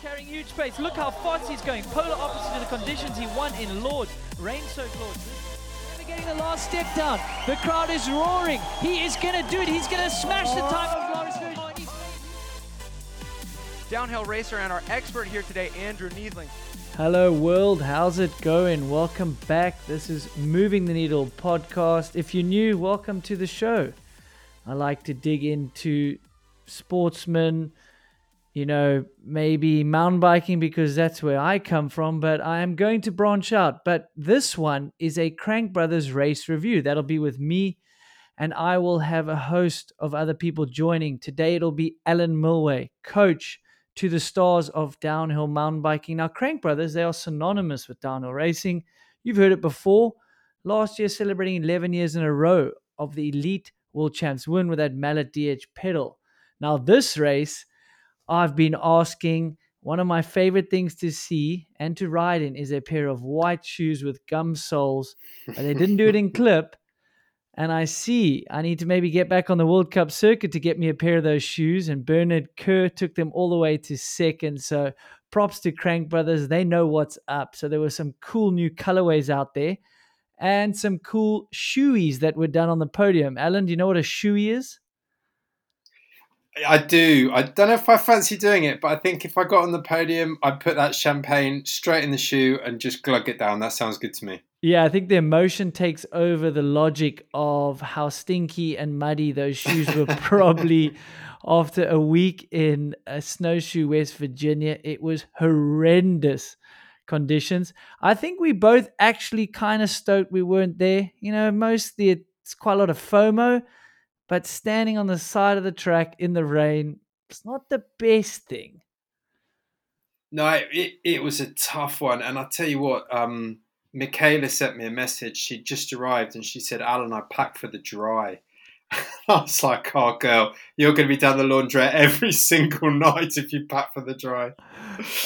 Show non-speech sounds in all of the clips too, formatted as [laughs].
carrying huge pace. Look how fast he's going. Polar opposite to the conditions he won in Lourdes. Rain-soaked Lourdes. Never getting the last step down. The crowd is roaring. He is going to do it. He's going to smash the time of Loris Vergier. Downhill racer and our expert here today, Andrew Neethling. Hello, world. How's it going? Welcome back. This is Moving the Needle podcast. If you're new, welcome to the show. I like to dig into sportsmen, you know, maybe mountain biking because that's where I come from, but I am going to branch out. But this one is a Crank Brothers race review. That'll be with me, and I will have a host of other people joining. Today it'll be Alan Milway, coach to the stars of downhill mountain biking. Now, Crank Brothers, they are synonymous with downhill racing. You've heard it before. Last year, celebrating 11 years in a row of the elite world champs win with that mallet DH pedal. Now, this race, I've been asking. One of my favorite things to see and to ride in is a pair of white shoes with gum soles. But they didn't do it in [laughs] clip. And I see I need to maybe get back on the World Cup circuit to get me a pair of those shoes. And Bernard Kerr took them all the way to second. So props to Crank Brothers. They know what's up. So there were some cool new colorways out there and some cool shoeies that were done on the podium. Alan, do you know what a shoey is? I do. I don't know if I fancy doing it, but I think if I got on the podium, I'd put that champagne straight in the shoe and just glug it down. That sounds good to me. Yeah, I think the emotion takes over the logic of how stinky and muddy those shoes were [laughs] probably after a week in a snowshoe West Virginia. It was horrendous conditions. I think we both actually kind of stoked we weren't there. You know, mostly it's quite a lot of FOMO but standing on the side of the track in the rain it's not the best thing. No, it, it was a tough one. And I'll tell you what, um, Michaela sent me a message. She just arrived and she said, Alan, I packed for the dry. [laughs] I was like, oh, girl, you're going to be down the laundrette every [laughs] single night if you pack for the dry.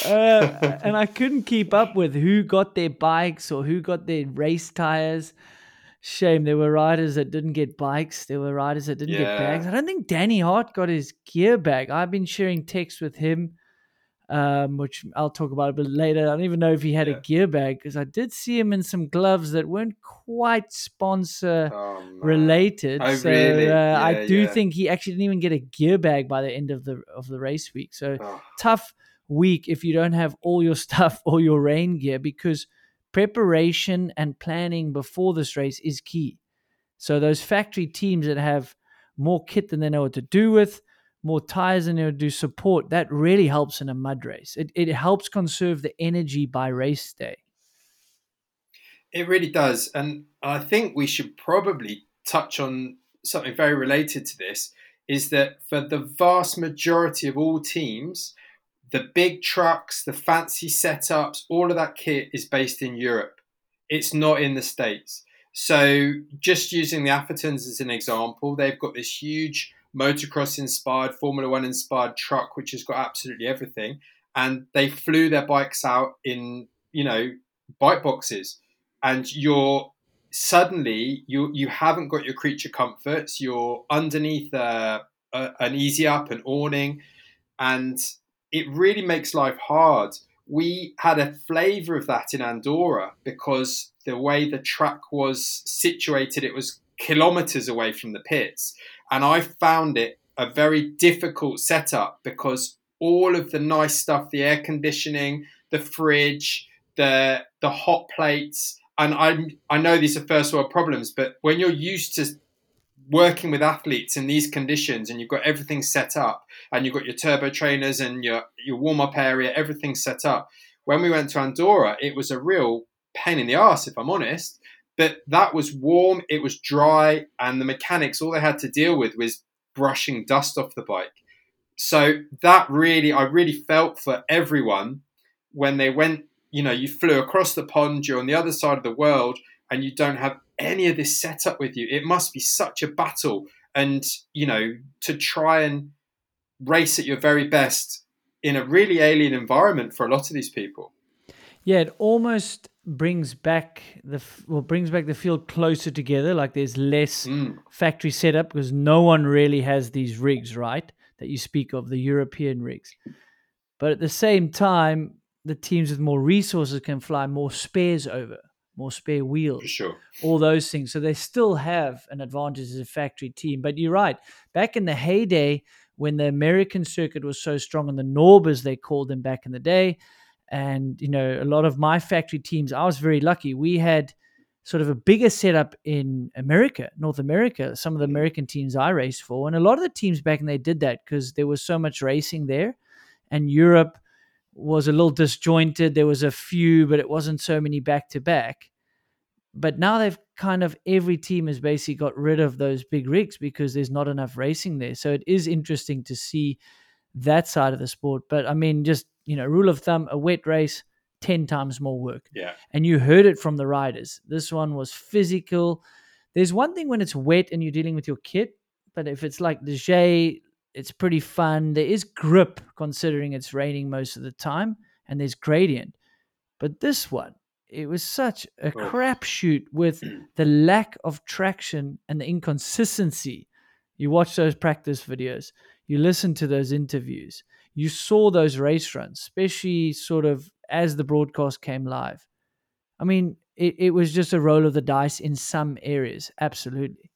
uh, and I couldn't keep up with who got their bikes or who got their race tires. Shame there were riders that didn't get bikes. There were riders that didn't Yeah. get bags. I don't think Danny Hart got his gear bag. I've been sharing texts with him, um, which I'll talk about a bit later. I don't even know if he had a gear bag because I did see him in some gloves that weren't quite sponsor Oh, related. Oh, so really? uh, I do yeah. think he actually didn't even get a gear bag by the end of the of the race week. So Oh, tough week if you don't have all your [laughs] stuff or your rain gear because preparation and planning before this race is key. So those factory teams that have more kit than they know what to do with, more tires than they know do support, that really helps in a mud race. It it helps conserve the energy by race day. It really does. And I think we should probably touch on something very related to this is that for the vast majority of all teams, the big trucks, the fancy setups, all of that kit is based in Europe. It's not in the States. So, just using the Athertons as an example, they've got this huge motocross inspired, Formula One inspired truck, which has got absolutely everything. And they flew their bikes out in, you know, bike boxes and you're suddenly you you haven't got your creature comforts. You're underneath a, a, an easy up, an awning, and it really makes life hard. We had a flavour of that in Andorra because the way the track was situated, it was kilometres away from the pits, and I found it a very difficult setup because all of the nice stuff, the air conditioning, the fridge, the the hot plates, and I I know these are first world problems, but when you're used to working with athletes in these conditions and you've got everything set up and you've got your turbo trainers and your your warm up area, everything set up. When we went to Andorra, it was a real pain in the ass, if I'm honest. But that was warm, it was dry, and the mechanics all they had to deal with was brushing dust off the bike. So that really, I really felt for everyone when they went. You know, you flew across the pond, you're on the other side of the world, and you don't have any of this set up with you. It must be such a battle, and you know, to try and race at your very best in a really alien environment for a lot of these people. Yeah, it almost brings back the well brings back the field closer together. Like there's less Mm. factory setup because no one really has these rigs, right? That you speak of the European rigs. But at the same time, the teams with more resources can fly more spares over, more spare wheels, sure. all those things. So they still have an advantage as a factory team. But you're right. Back in the heyday, when the American circuit was so strong, and the NORBAs they called them back in the day, and you know a lot of my factory teams, I was very lucky. We had sort of a bigger setup in America, North America. Some of the mm-hmm. American teams I raced for, and a lot of the teams back then they did that because there was so much racing there, and Europe was a little disjointed. There was a few, but it wasn't so many back to back. But now they've kind of every team has basically got rid of those big rigs because there's not enough racing there. So it is interesting to see that side of the sport. But I mean, just you know, rule of thumb: a wet race, ten times more work. Yeah. And you heard it from the riders. This one was physical. There's one thing when it's wet and you're dealing with your kit, but if it's like the J, it's pretty fun. There is grip considering it's raining most of the time, and there's gradient. But this one, it was such a Oh. crapshoot with [clears throat] the lack of traction and the inconsistency. You watch those practice videos, you listen to those interviews, you saw those race runs, especially sort of as the broadcast came live. I mean, it, it was just a roll of the dice in some areas, absolutely.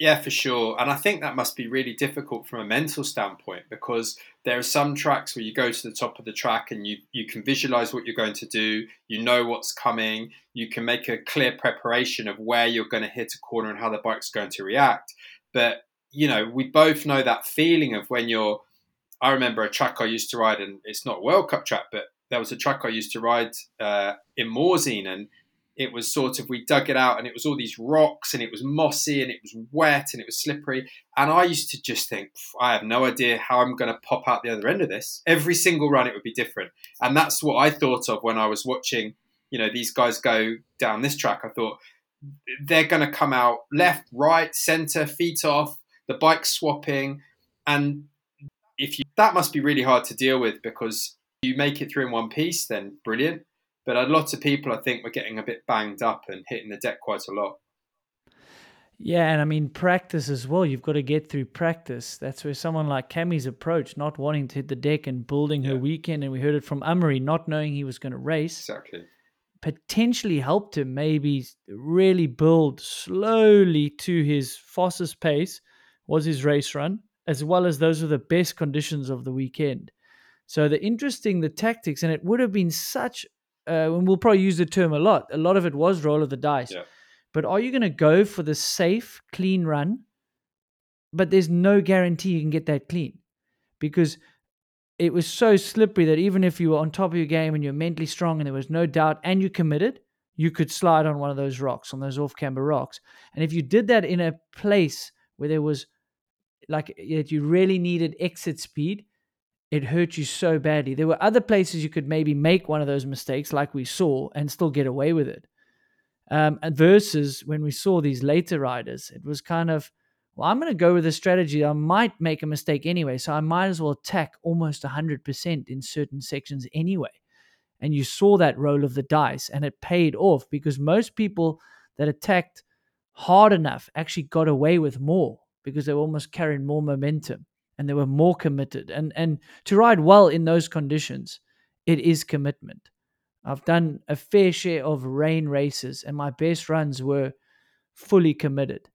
Yeah, for sure. And I think that must be really difficult from a mental standpoint because there are some tracks where you go to the top of the track and you, you can visualize what you're going to do, you know what's coming, you can make a clear preparation of where you're going to hit a corner and how the bike's going to react. But, you know, we both know that feeling of when you're. I remember a track I used to ride, and it's not a World Cup track, but there was a track I used to ride uh, in Morzine, and it was sort of we dug it out and it was all these rocks and it was mossy and it was wet and it was slippery. And i used to just think i have no idea how i'm going to pop out the other end of this. Every single run it would be different. And that's what i thought of when i was watching you know these guys go down this track. I thought they're going to come out left right center feet off the bike swapping. And if you that must be really hard to deal with because you make it through in one piece then brilliant but uh, a lot of people, I think, were getting a bit banged up and hitting the deck quite a lot. Yeah, and I mean practice as well. You've got to get through practice. That's where someone like Cammie's approach, not wanting to hit the deck and building her weekend, and we heard it from Amaury, not knowing he was going to race, Exactly. potentially helped him maybe really build slowly to his fastest pace was his race run, as well as those were the best conditions of the weekend. So the interesting the tactics, and it would have been such, uh, and we'll probably use the term a lot. A lot of it was roll of the dice. Yeah. But are you going to go for the safe, clean run? But there's no guarantee you can get that clean because it was so slippery that even if you were on top of your game and you're mentally strong and there was no doubt and you committed, you could slide on one of those rocks, on those off camber rocks. And if you did that in a place where there was like that you really needed exit speed, it hurt you so badly. There were other places you could maybe make one of those mistakes, like we saw, and still get away with it. Um, versus when we saw these later riders, it was kind of, well, I'm going to go with a strategy. I might make a mistake anyway, so I might as well attack almost 100% in certain sections anyway. And you saw that roll of the dice, and it paid off because most people that attacked hard enough actually got away with more because they were almost carrying more momentum and they were more committed. And and to ride well in those conditions, it is commitment. I've done a fair share of rain races, and my best runs were fully committed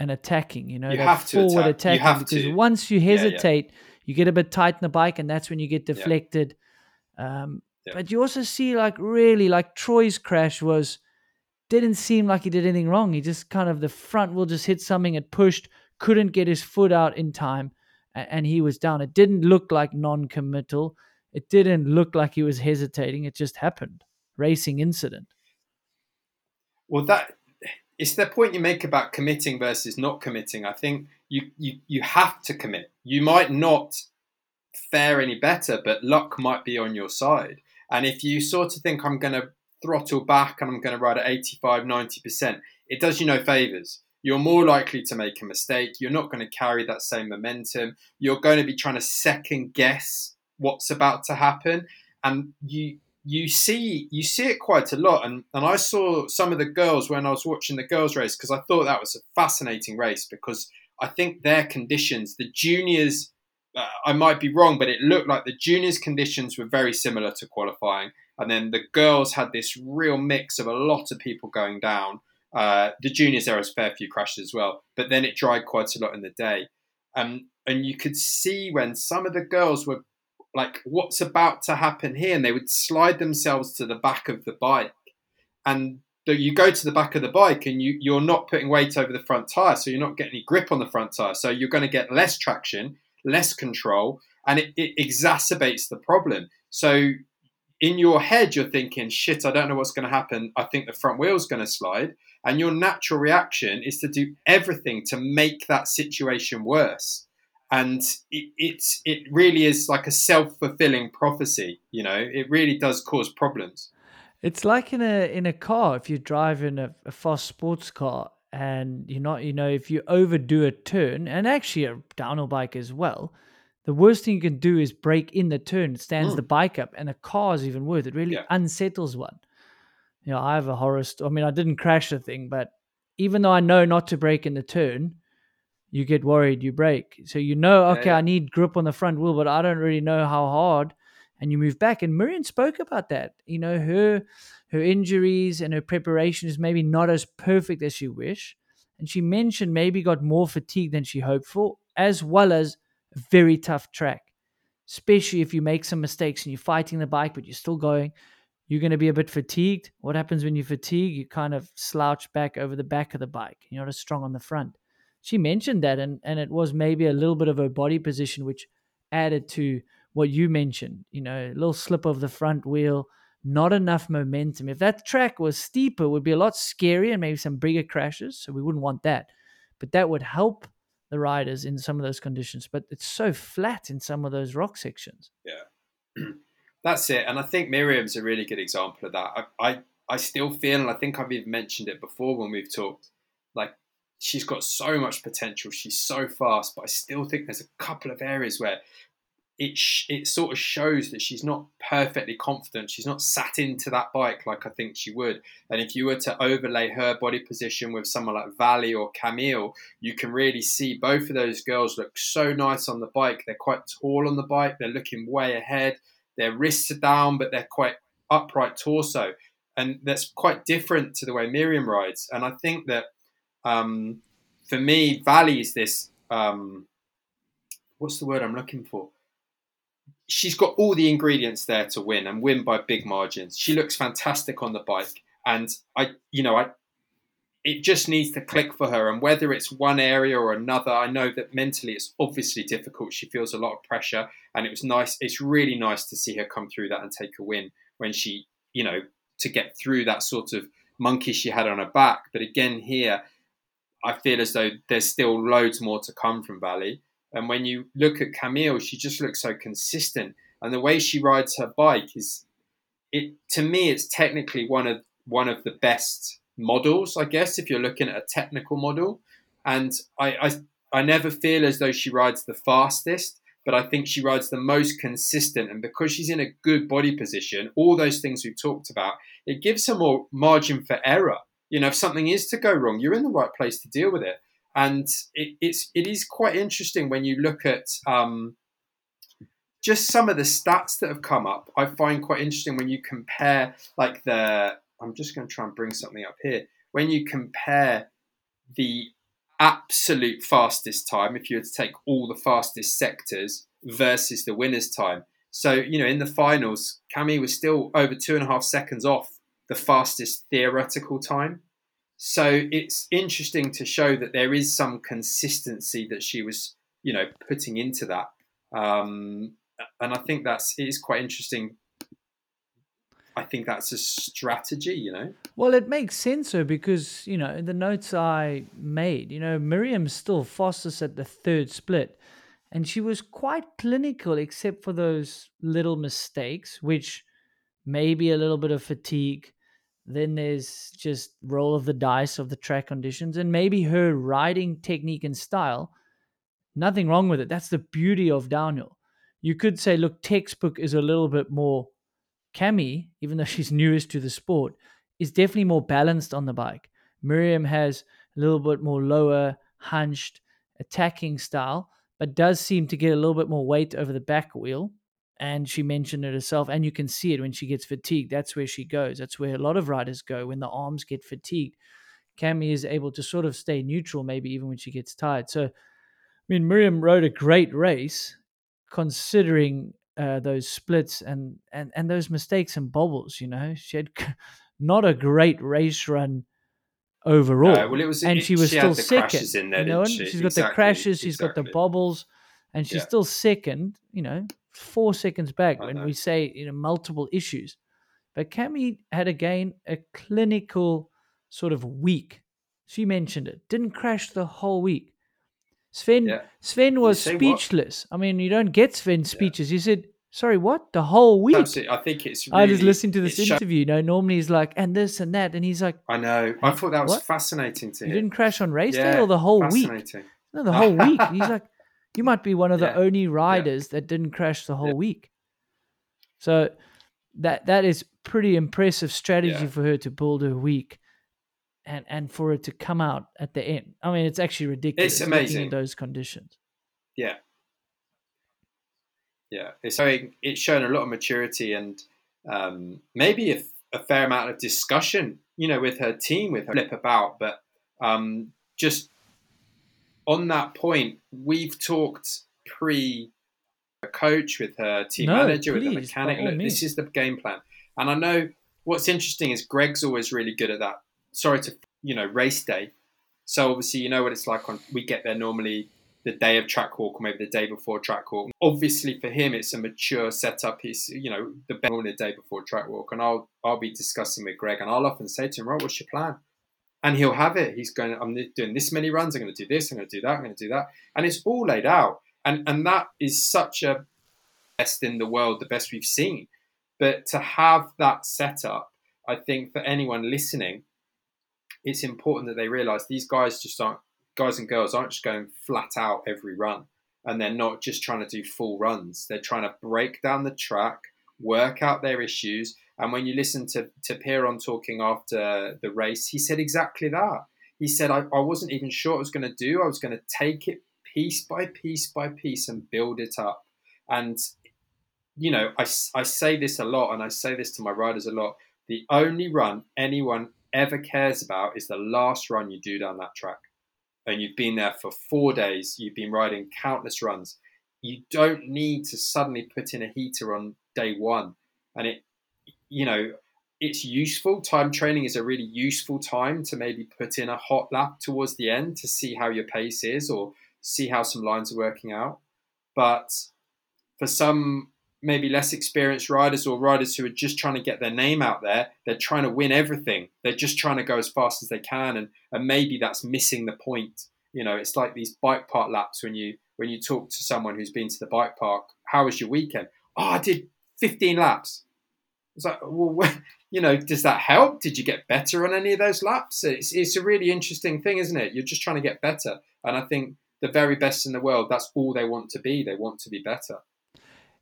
and attacking. You know, You that have to forward attack. You attacking have because to. once you Yeah, yeah. hesitate, you get a bit tight in the bike, and that's when you get deflected. Um, Yeah. But you also see, like, really, like Troy's crash was didn't seem like he did anything wrong. He just kind of the front wheel just hit something, it pushed, couldn't get his foot out in time, and he was down. It didn't look like non-committal. It didn't look like he was hesitating. It just happened. Racing incident. Well, that it's the point you make about committing versus not committing. I think you you you have to commit. You might not fare any better, but luck might be on your side. And if you sort of think I'm going to throttle back and I'm going to ride at 85, 90%, it does you no favors. You're more likely to make a mistake. You're not going to carry that same momentum. You're going to be trying to second guess what's about to happen. And you you see you see it quite a lot. And and I saw some of the girls when I was watching the girls race because I thought that was a fascinating race because I think their conditions, the juniors uh, I might be wrong, but it looked like the juniors' conditions were very similar to qualifying, and then the girls had this real mix of a lot of people going down. Uh, the juniors there was a fair few crashes as well, but then it dried quite a lot in the day, um, and you could see when some of the girls were like, "What's about to happen here?" and they would slide themselves to the back of the bike, and you go to the back of the bike and you, you're not putting weight over the front tire, so you're not getting any grip on the front tire. So you're going to get less traction, less control, and it, it exacerbates the problem. So in your head, you're thinking, shit, I don't know what's going to happen. I think the front wheel's going to slide. And your natural reaction is to do everything to make that situation worse. And it, it's it really is like a self fulfilling prophecy. You know, it really does cause problems. It's like in a in a car if you're driving a, a fast sports car and you're not, you know, if you overdo a turn and actually a downhill bike as well, the worst thing you can do is break in the turn, it stands mm. the bike up, and a car is even worse. It really yeah. unsettles one. You know, I have a horror story. I mean, I didn't crash the thing, but even though I know not to break in the turn, you get worried, you break. So you know, okay, yeah, yeah. I need grip on the front wheel, but I don't really know how hard and you move back. And Myriam spoke about that. You know, her her injuries and her preparation is maybe not as perfect as she wish. And she mentioned maybe got more fatigue than she hoped for, as well as a very tough track. Especially if you make some mistakes and you're fighting the bike, but you're still going, you're going to be a bit fatigued. What happens when you fatigue? You kind of slouch back over the back of the bike. You're not as strong on the front. She mentioned that, and, and it was maybe a little bit of her body position, which added to what you mentioned, you know, a little slip of the front wheel, not enough momentum. If that track was steeper, it would be a lot scarier and maybe some bigger crashes. So we wouldn't want that. But that would help the riders in some of those conditions. But it's so flat in some of those rock sections. Yeah. [clears throat] That's it. And I think Myriam's a really good example of that. I, I, I still feel, and I think I've even mentioned it before when we've talked, like she's got so much potential. She's so fast, but I still think there's a couple of areas where it sh- it sort of shows that she's not perfectly confident. She's not sat into that bike like I think she would. And if you were to overlay her body position with someone like Vali or Camille, you can really see both of those girls look so nice on the bike. They're quite tall on the bike. They're looking way ahead. Their wrists are down, but they're quite upright torso, and that's quite different to the way Myriam rides. And I think that um, for me, Vali is this. Um, what's the word I'm looking for? she's got all the ingredients there to win and win by big margins. She looks fantastic on the bike, and I, you know, I, it just needs to click for her. And whether it's one area or another, I know that mentally it's obviously difficult. She feels a lot of pressure, and it was nice. It's really nice to see her come through that and take a win when she, you know, to get through that sort of monkey she had on her back. But again, here, I feel as though there's still loads more to come from Vali. And when you look at Camille, she just looks so consistent, and the way she rides her bike is, it to me, it's technically one of one of the best models, I guess, if you're looking at a technical model. And I, I, I never feel as though she rides the fastest, but I think she rides the most consistent. And because she's in a good body position, all those things we've talked about, it gives her more margin for error. You know, if something is to go wrong, you're in the right place to deal with it and it, it's it is quite interesting when you look at um, just some of the stats that have come up. I find quite interesting when you compare like the. I'm just going to try and bring something up here. When you compare the absolute fastest time, if you were to take all the fastest sectors versus the winner's time. So, you know, in the finals, Cami was still over two and a half seconds off the fastest theoretical time. So it's interesting to show that there is some consistency that she was, you know, putting into that. Um, and I think that's it is quite interesting. I think that's a strategy, you know. Well, it makes sense, though, because you know the notes I made, you know, Myriam's still fastest at the third split, and she was quite clinical, except for those little mistakes, which maybe a little bit of fatigue then there's just roll of the dice of the track conditions and maybe her riding technique and style. Nothing wrong with it. That's the beauty of downhill. You could say, look, textbook is a little bit more Cami, even though [laughs] she's newest to the sport, is definitely more balanced on the bike. Myriam has a little bit more lower, hunched, attacking style, but does seem to get a little bit more weight over the back wheel. And she mentioned it herself, and you can see it when she gets fatigued. That's where she goes. That's where a lot of riders go when the arms get fatigued. Cami is able to sort of stay neutral, maybe even when she gets tired. So, I mean, Myriam rode a great race, considering uh, those splits and, and and those mistakes and bobbles. You know, she had [laughs] not a great race run overall. No, well, it was, and it, she was she still second. in there, you know, she? she's got the crashes, she's got the exactly. bobbles, and she's Yeah. still second. You know, four seconds back I when know. we say you know multiple issues. But Cami had again a clinical sort of week. She mentioned it. Didn't crash the whole week. Sven Yeah. Sven was say what? speechless. I mean, you don't get Sven speeches. He said, "Sorry, what? The whole week?" I think it's. I was really- listening to this interview. You know, normally he's like, "And this and that," and he's like, I know. I thought that was What? fascinating to "You hear. didn't crash on race day or the whole week?" No, the whole week. [laughs] He's like, you might be one of the only riders that didn't crash the whole Yeah. week. So that that is pretty impressive strategy Yeah. for her to build her week, and and for it to come out at the end. I mean, it's actually ridiculous. It's amazing. in those conditions. Yeah. Yeah. It's showing, it's shown a lot of maturity and um, maybe a, a fair amount of discussion, you know, with her team, with her flip about. But um, just on that point, we've talked pre coach with her team No, manager, with the mechanic. Look, this is the game plan. And I know what's interesting is Greg's always really good at that. Sorry to, you know, race day. So obviously, you know what it's like on we get there normally the day of track walk or maybe the day before track walk. Obviously, for him, it's a mature setup. He's you know the best on the day before track walk, and I'll I'll be discussing with Greg, and I'll often say to him, "Right, what's your plan?" And he'll have it. He's going, "I'm doing this many runs. I'm going to do this. I'm going to do that. I'm going to do that," and it's all laid out. And and that is such a best in the world, the best we've seen. But to have that setup, I think for anyone listening, it's important that they realise these guys just aren't guys and girls aren't just going flat out every run, and they're not just trying to do full runs. They're trying to break down the track, work out their issues. And when you listen to to Pierron talking after the race, he said exactly that. He said, I, I wasn't even sure I was going to do. I was going to take it piece by piece by piece and build it up. And, you know, I, I say this a lot and I say this to my riders a lot. The only run anyone ever cares about is the last run you do down that track. And you've been there for four days, you've been riding countless runs. You don't need to suddenly put in a heater on day one. And it, you know, it's useful. Time training is a really useful time to maybe put in a hot lap towards the end to see how your pace is or see how some lines are working out. But for some maybe less experienced riders or riders who are just trying to get their name out there, they're trying to win everything. They're just trying to go as fast as they can, and and maybe that's missing the point. You know, it's like these bike park laps when you when you talk to someone who's been to the bike park. How was your weekend? Oh, I did 15 laps. It's like, well, [laughs] you know, does that help? Did you get better on any of those laps? It's, it's a really interesting thing, isn't it? You're just trying to get better. And I think the very best in the world, that's all they want to be. They want to be better.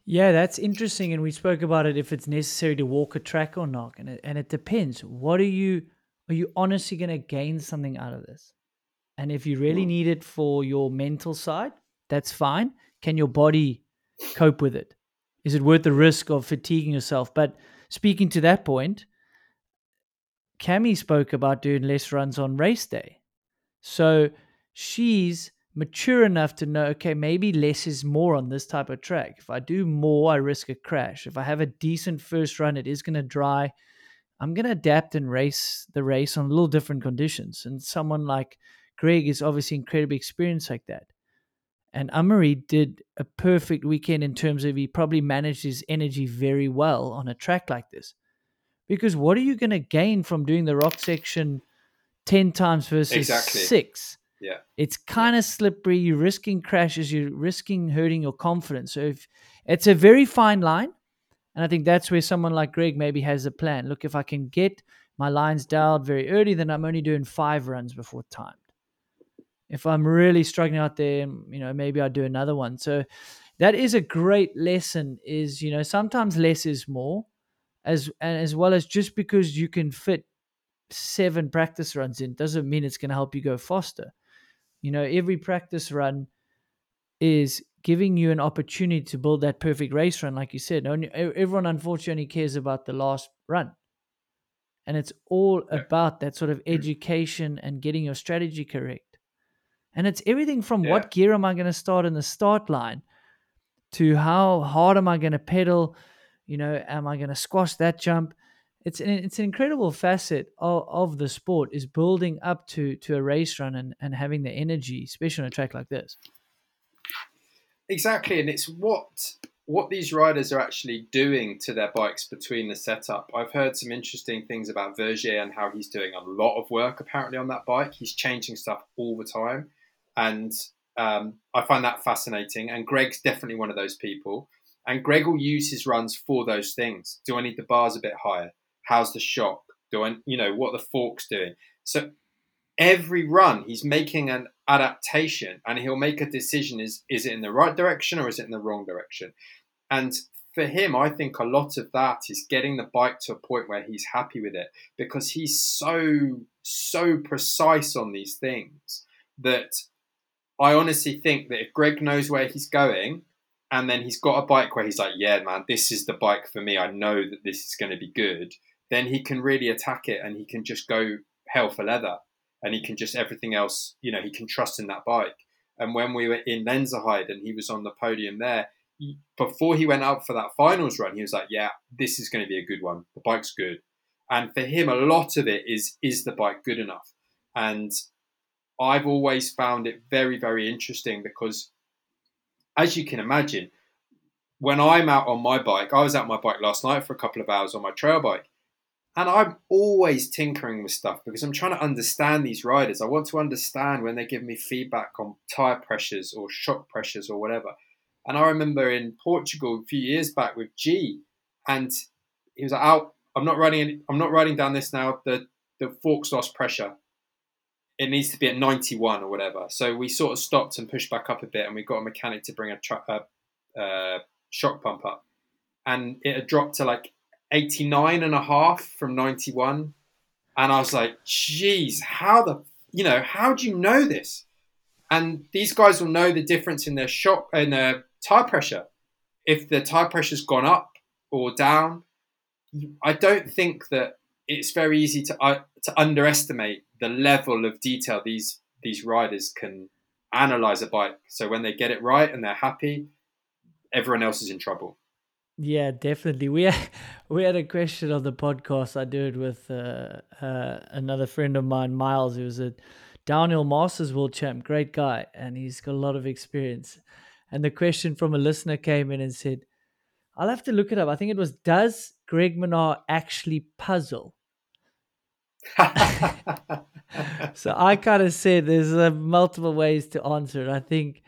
Yeah, that's interesting, and we spoke about it if it's necessary to walk a track or not, and it, and it depends. What are you are you honestly going to gain something out of this? And if you really Mm. need it for your mental side, that's fine. Can your body cope with it? Is it worth the risk of fatiguing yourself? But speaking to that point, Cami spoke about doing less runs on race day. So she's mature enough to know, okay, maybe less is more on this type of track. If I do more, I risk a crash. If I have a decent first run, it is going to dry. I'm going to adapt and race the race on a little different conditions. And someone like Greg is obviously incredibly experienced like that. And Amaury did a perfect weekend in terms of he probably managed his energy very well on a track like this. Because what are you going to gain from doing the rock section 10 times versus Exactly. six? Yeah. It's kind of slippery. You're risking crashes. You're risking hurting your confidence. So if it's a very fine line, and I think that's where someone like Greg maybe has a plan. Look, if I can get my lines dialed very early, then I'm only doing five runs before timed. If I'm really struggling out there, you know, maybe I'll do another one. So that is a great lesson. Is you know sometimes less is more, as and as well as just because you can fit seven practice runs in doesn't mean it's going to help you go faster. You know, every practice run is giving you an opportunity to build that perfect race run, like you said. Only, everyone unfortunately cares about the last run. And it's all about that sort of mm. education and getting your strategy correct. And it's everything from Yeah. what gear am I going to start in the start line to how hard am I going to pedal? You know, am I going to squash that jump? It's an, it's an incredible facet of, of the sport is building up to to a race run and, and having the energy, especially on a track like this. Exactly, and it's what what these riders are actually doing to their bikes between the setup. I've heard some interesting things about Vergier and how he's doing a lot of work apparently on that bike. He's changing stuff all the time, and um, I find that fascinating. And Greg's definitely one of those people. And Greg will use his runs for those things. Do I need the bars a bit higher? How's the shock? doing? You know, what the fork's doing? So every run he's making an adaptation and he'll make a decision is is it in the right direction or is it in the wrong direction and for him i think a lot of that is getting the bike to a point where he's happy with it because he's so so precise on these things that i honestly think that if greg knows where he's going and then he's got a bike where he's like yeah man this is the bike for me i know that this is going to be good then he can really attack it and he can just go hell for leather and he can just everything else, you know, he can trust in that bike. And when we were in Lenzerheide and he was on the podium there, before he went out for that finals run, he was like, "Yeah, this is going to be a good one. The bike's good." And for him, a lot of it is is the bike good enough? And I've always found it very, very interesting because, as you can imagine, when I'm out on my bike, I was out my bike last night for a couple of hours on my trail bike. And I'm always tinkering with stuff because I'm trying to understand these riders. I want to understand when they give me feedback on tire pressures or shock pressures or whatever. And I remember in Portugal a few years back with G, and he was like, "Out, I'm not riding. I'm not riding down this now. The the fork's lost pressure. It needs to be at 91 or whatever." So we sort of stopped and pushed back up a bit, and we got a mechanic to bring a, tr- a, a shock pump up, and it had dropped to like 89 and a half from 91 and i was like geez how the you know how do you know this? And these guys will know the difference in their shock in their tire pressure. If the tire pressure's gone up or down i don't think that it's very easy to uh, to underestimate the level of detail these these riders can analyze a bike. So when they get it right and they're happy everyone else is in trouble Yeah, definitely. We had, [laughs] we had a question on the podcast. I do it with uh, uh, another friend of mine, Miles, who's a downhill Masters world champ, great guy, and he's got a lot of experience. And the question from a listener came in and said, "I'll have to look it up. I think it was, does Greg Minnaar actually puzzle?" [laughs] so I kind of said there's uh, multiple ways to answer it. I think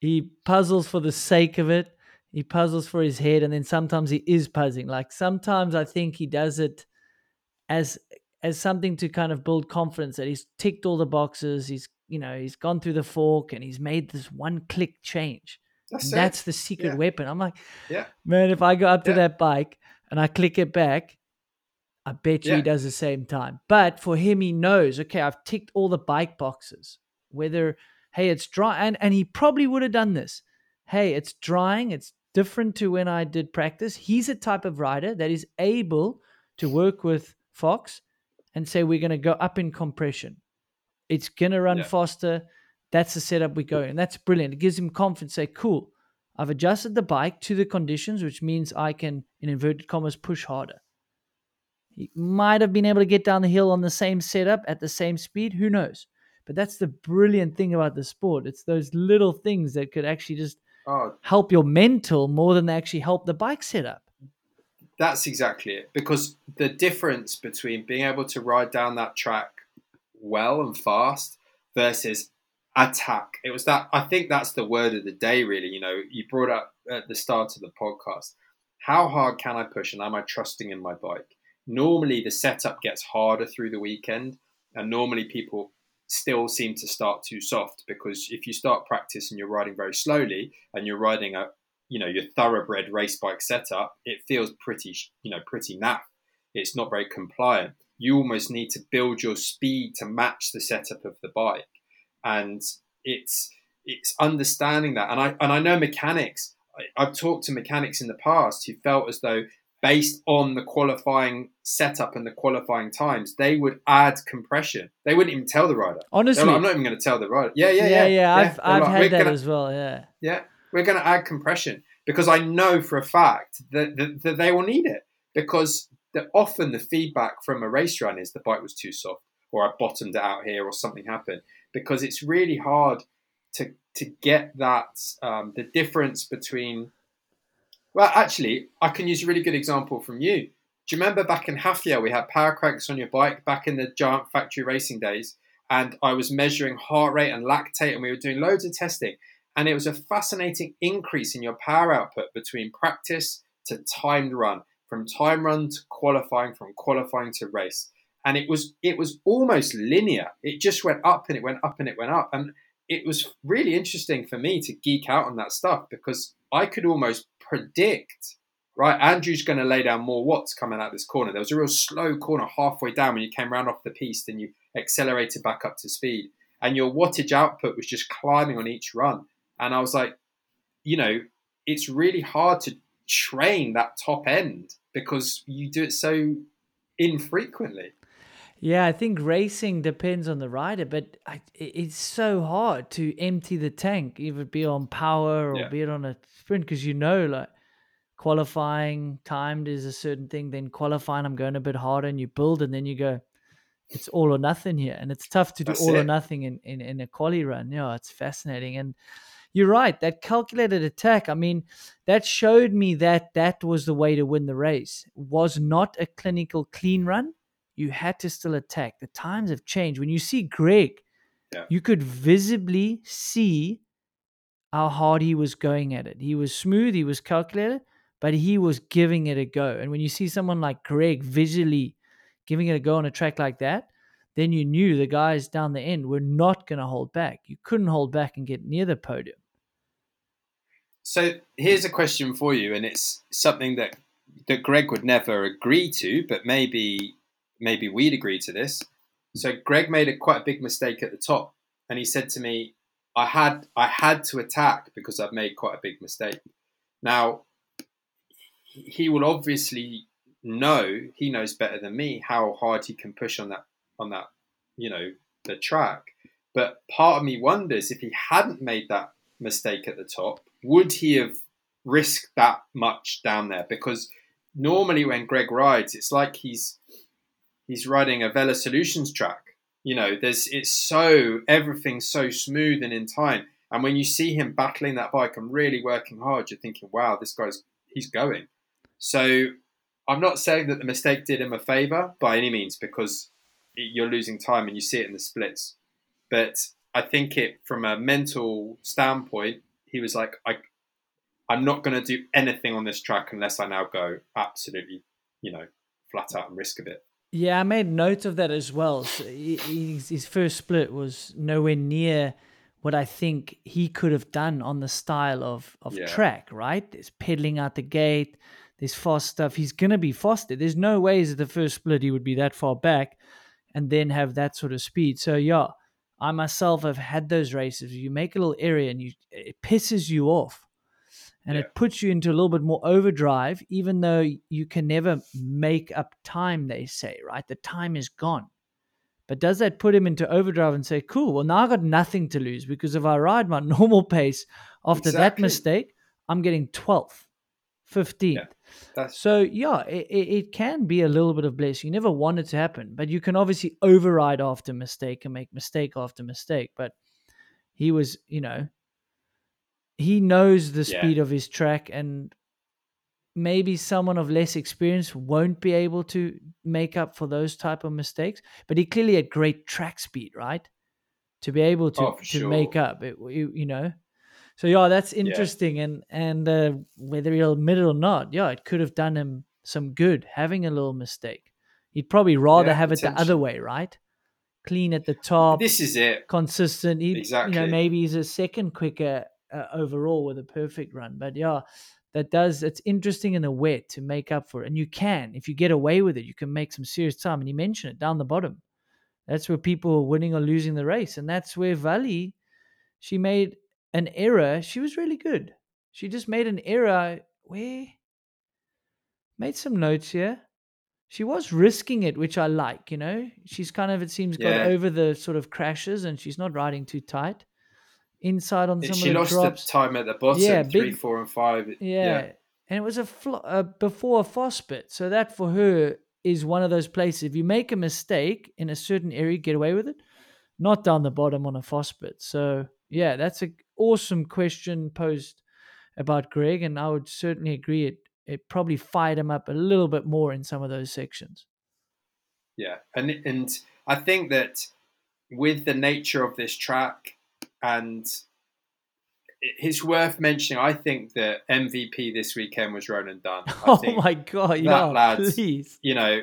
he puzzles for the sake of it he puzzles for his head and then sometimes he is puzzling. Like sometimes i think he does it as as something to kind of build confidence that he's ticked all the boxes he's you know he's gone through the fork and he's made this one click change. That's And that's the secret Yeah. weapon. I'm like Yeah. man if i go up to Yeah. that bike and i click it back i bet you he does the same time. But for him he knows okay i've ticked all the bike boxes whether hey it's dry and and he probably would have done this hey it's drying it's different to when i did practice. He's a type of rider that is able to work with fox and say we're going to go up in compression. It's going to run Yeah. faster. That's the setup we go and that's brilliant. It gives him confidence say cool. I've adjusted the bike to the conditions which means i can in inverted commas push harder. He might have been able to get down the hill on the same setup at the same speed who knows? But that's the brilliant thing about the sport. It's those little things that could actually just oh, help your mental more than they actually help the bike setup That's exactly it. Because the difference between being able to ride down that track well and fast versus attack. It was that I think that's the word of the day really. You know, you brought up at the start of the podcast. How hard can I push and am I trusting in my bike? Normally the setup gets harder through the weekend and normally people still seem to start too soft because if you start practice and you're riding very slowly and you're riding a you know your thoroughbred race bike setup, it feels pretty you know pretty naff. It's not very compliant. You almost need to build your speed to match the setup of the bike, and it's it's understanding that. And I and I know mechanics. I've talked to mechanics in the past who felt as though based on the qualifying setup and the qualifying times, they would add compression. They wouldn't even tell the rider. Honestly, like, I'm not even going to tell the rider. Yeah, yeah, yeah, yeah. yeah. I've, I've like, had that gonna- as well. Yeah. yeah, we're going to add compression because I know for a fact that, that, that they will need it because the, often the feedback from a race run is the bike was too soft or I bottomed it out here or something happened because it's really hard to to get that um, the difference between. Well, actually, I can use a really good example from you. Do you remember back in Hafjell we had power cranks on your bike back in the giant factory racing days, and I was measuring heart rate and lactate, and we were doing loads of testing, and it was a fascinating increase in your power output between practice to timed run, from time run to qualifying, from qualifying to race, and it was it was almost linear. It just went up and it went up and it went up, and it was really interesting for me to geek out on that stuff because I could almost predict. Right, Andrew's going to lay down more watts coming out this corner. There was a real slow corner halfway down when you came round off the piece and you accelerated back up to speed, and your wattage output was just climbing on each run. And I was like, you know, it's really hard to train that top end because you do it so infrequently. Yeah, I think racing depends on the rider, but I, it's so hard to empty the tank, either be on power or Yeah. be it on a sprint, because you know, like qualifying timed is a certain thing. Then qualifying, I'm going a bit harder, and you build, and then you go, it's all or nothing here, and it's tough to do That's all or nothing in, in in a quali run. Yeah, it's fascinating, and you're right. That calculated attack. I mean, that showed me that that was the way to win the race. Was not a clinical clean run you had to still attack. The times have changed. When you see Greg, Yeah. you could visibly see how hard he was going at it. He was smooth, he was calculated, but he was giving it a go. And when you see someone like Greg visually giving it a go on a track like that, then you knew the guys down the end were not going to hold back. You couldn't hold back and get near the podium. So here's a question for you, and it's something that that Greg would never agree to, but maybe maybe we'd agree to this. So Greg made a quite a big mistake at the top, and he said to me, "I had I had to attack because I've made quite a big mistake." Now he will obviously know he knows better than me how hard he can push on that on that you know the track. But part of me wonders if he hadn't made that mistake at the top, would he have risked that much down there? Because normally when Greg rides, it's like he's he's riding a Velosolutions track. You know, there's it's so everything's so smooth and in time. And when you see him battling that bike and really working hard, you're thinking, wow, this guy's he's going. So I'm not saying that the mistake did him a favour by any means because you're losing time and you see it in the splits. But I think it from a mental standpoint, he was like, I, I'm not going to do anything on this track unless I now go absolutely, you know, flat out and risk a bit. Yeah, I made note of that as well. So he, he's- his first split was nowhere near what I think he could have done on the style of, of Yeah. track, right? There's pedaling out the gate, there's fast stuff. He's going to be faster. There's no ways at the first split he would be that far back and then have that sort of speed. So, yeah, I myself have had those races. You make a little area and you it pisses you off and Yeah. it puts you into a little bit more overdrive, even though you can never make up time, they say, right? The time is gone. But does that put him into overdrive and say, cool, well, now I got nothing to lose because if I ride my [laughs] normal pace after that mistake, I'm getting 12th, 15th. Yeah. So, yeah, it, it, it can be a little bit of bliss. You never want it to happen, but you can obviously override after mistake and make mistake after mistake. But he was, you know, he knows the Yeah. speed of his track and maybe someone of less experience won't be able to make up for those type of mistakes but he clearly had great track speed right to be able to Oh, to make up it you, you know so yeah that's interesting and and uh, whether he'll admit it or not yeah it could have done him some good having a little mistake he'd probably rather Yeah, have it the other way right clean at the top this is it. consistent. He, You know, Exactly. maybe he's a second quicker uh, overall with a perfect run. But yeah, that does. It's interesting in the wet to make up for it, and you can if you get away with it, you can make some serious time. And you mentioned it down the bottom. That's where people are winning or losing the race, and that's where Vali, she made an error. She was really good. She just made an error where made some notes here. She was risking it, which I like. You know, she's kind of it seems got over the sort of crashes, and she's not riding too tight. Inside on some she of the lost drops. the time at the bottom, Yeah, three, big- four, and five. Yeah. And it was a flo- uh, before a Fospit. So that for her is one of those places. If you make a mistake in a certain area, get away with it. Not down the bottom on a Fospit. So yeah, that's an awesome question posed about Greg. And I would certainly agree it, it probably fired him up a little bit more in some of those sections. Yeah, and and I think that with the nature of this track, and it's worth mentioning. I think that MVP this weekend was Ronan Dunn. I [laughs] Oh think, my God. that Yeah, lad's- please. you know,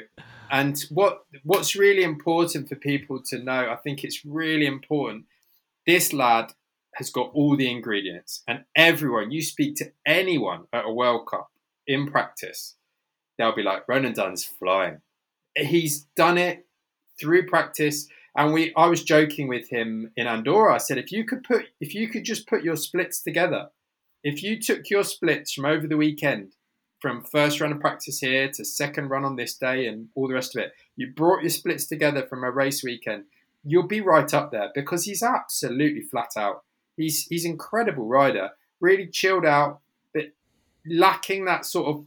and what what's really important for people to know, I think it's really important. This lad has got all the ingredients, and everyone you speak to anyone at a World Cup in practice, they'll be like, Ronan Dunn's flying. He's done it through practice. And we I was joking with him in Andorra. I said, if you could put if you could just put your splits together, if you took your splits from over the weekend, from first run of practice here to second run on this day and all the rest of it, you brought your splits together from a race weekend, you'll be right up there because he's absolutely flat out. He's he's incredible rider, really chilled out, but lacking that sort of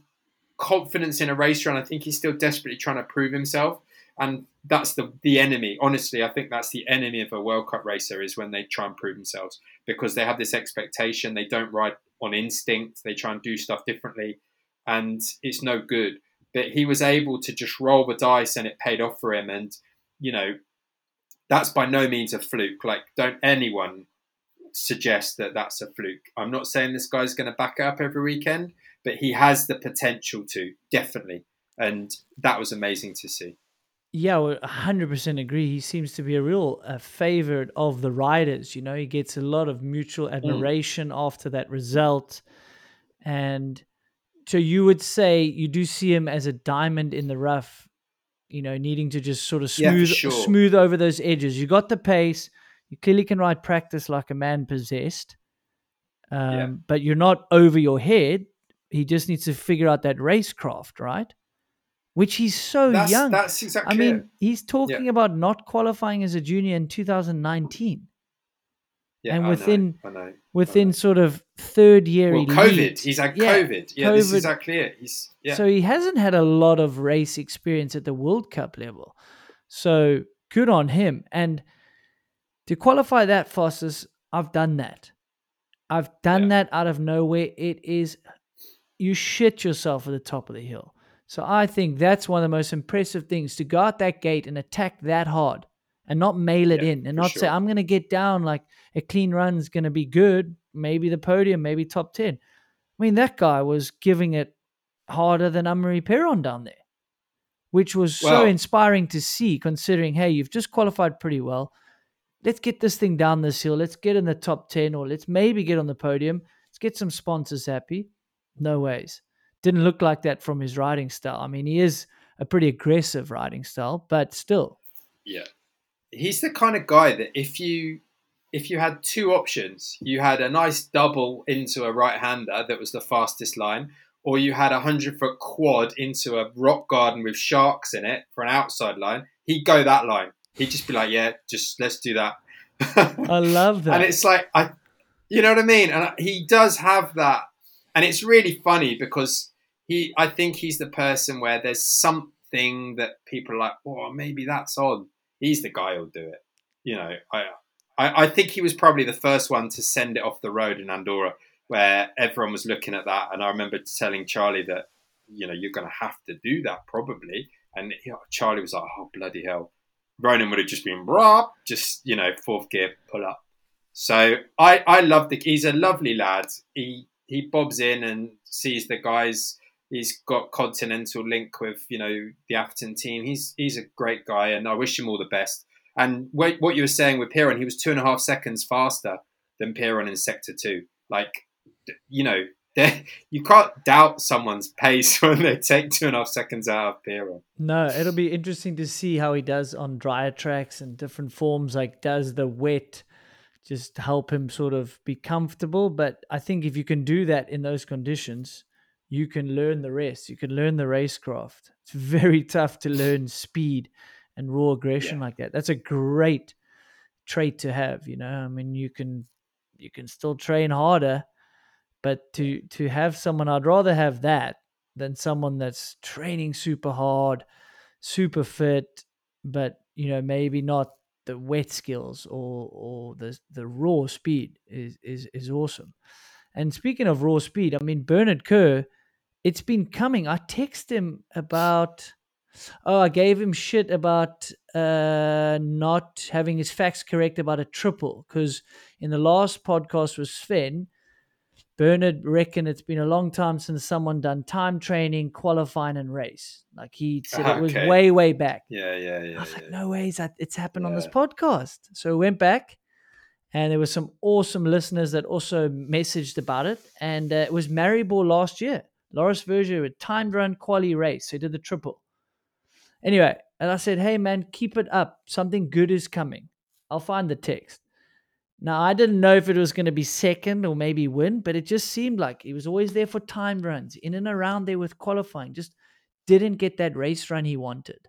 confidence in a race run. I think he's still desperately trying to prove himself. And that's the the enemy. Honestly, I think that's the enemy of a World Cup racer is when they try and prove themselves because they have this expectation. They don't ride on instinct. They try and do stuff differently, and it's no good. But he was able to just roll the dice, and it paid off for him. And you know, that's by no means a fluke. Like, don't anyone suggest that that's a fluke. I'm not saying this guy's going to back up every weekend, but he has the potential to definitely, and that was amazing to see. Yeah, well, 100% agree. He seems to be a real uh, favorite of the riders. You know, he gets a lot of mutual admiration after that result. And so you would say you do see him as a diamond in the rough, you know, needing to just sort of Yeah, smooth sure. smooth over those edges. You got the pace. You clearly can ride practice like a man possessed. Um, Yeah. But you're not over your head. He just needs to figure out that racecraft, right? Which he's so That's, young. that's exactly I mean, it. he's talking about not qualifying as a junior in 2019, Yeah, and I know, within- I know. within sort of third year Well. COVID. He's had Yeah, COVID. Yeah, this is exactly it. He's yeah. So he hasn't had a lot of race experience at the World Cup level. So good on him. And to qualify that fastest, I've done that. I've done Yeah. that out of nowhere. It is you shit yourself at the top of the hill. So I think that's one of the most impressive things to go out that gate and attack that hard and not mail it Yeah, in and not say. I'm going to get down like a clean run's going to be good, maybe the podium, maybe top 10. I mean that guy was giving it harder than Amaury Pierron down there, which was so inspiring to see considering hey, you've just qualified pretty well. Let's get this thing down this hill. Let's get in the top 10 or let's maybe get on the podium. Let's get some sponsors happy. No ways. Didn't look like that from his riding style. I mean, he is a pretty aggressive riding style, but still. Yeah. He's the kind of guy that if you if you had two options, you had a nice double into a right hander that was the fastest line, or you had a hundred foot quad into a rock garden with sharks in it for an outside line, he'd go that line. He'd just be like, Yeah, just let's do that. I love [laughs] that. and it's like I you know what I mean? And he does have that and it's really funny because he I think he's the person where there's something that people are like, oh maybe that's on. He's the guy who'll do it. You know, I, I I think he was probably the first one to send it off the road in Andorra where everyone was looking at that and I remember telling Charlie that, you know, you're gonna have to do that probably. And Charlie was like, Oh bloody hell. Ronan would have just been rah, just, you know, fourth gear, pull up. So I, I love the he's a lovely lad. He he bobs in and sees the guys. He's got continental link with you know the Afton team. He's he's a great guy, and I wish him all the best. And what, what you were saying with Pierron, he was two and a half seconds faster than Pierron in sector two. Like you know, [laughs] you can't doubt someone's pace [laughs] when they take two and a half seconds out of Pierron. No, it'll be interesting to see how he does on drier tracks and different forms. Like, does the wet just help him sort of be comfortable. But I think if you can do that in those conditions, you can learn the rest. You can learn the racecraft. It's very tough to learn speed and raw aggression Yeah. like that. That's a great trait to have, you know. I mean, you can you can still train harder, but to to have someone I'd rather have that than someone that's training super hard, super fit, but you know, maybe not the wet skills or or the the raw speed is is is awesome. And speaking of raw speed, I mean Bernard Kerr, it's been coming. I text him about oh, I gave him shit about uh not having his facts correct about a triple because in the last podcast with Sven, Bernard reckoned it's been a long time since someone done time training, qualifying, and race. Like he said, it was way way back. Yeah, yeah, yeah. I was like, yeah. no ways it's happened on this podcast. So we went back, and there were some awesome listeners that also messaged about it. And uh, it was Maribor last year. Loris Vergier with timed run quali race. He did the triple. Anyway, and I said, hey man, keep it up. Something good is coming. I'll find the text. Now I didn't know if it was going to be second or maybe win, but it just seemed like he was always there for timed runs, in and around there with qualifying. Just didn't get that race run he wanted.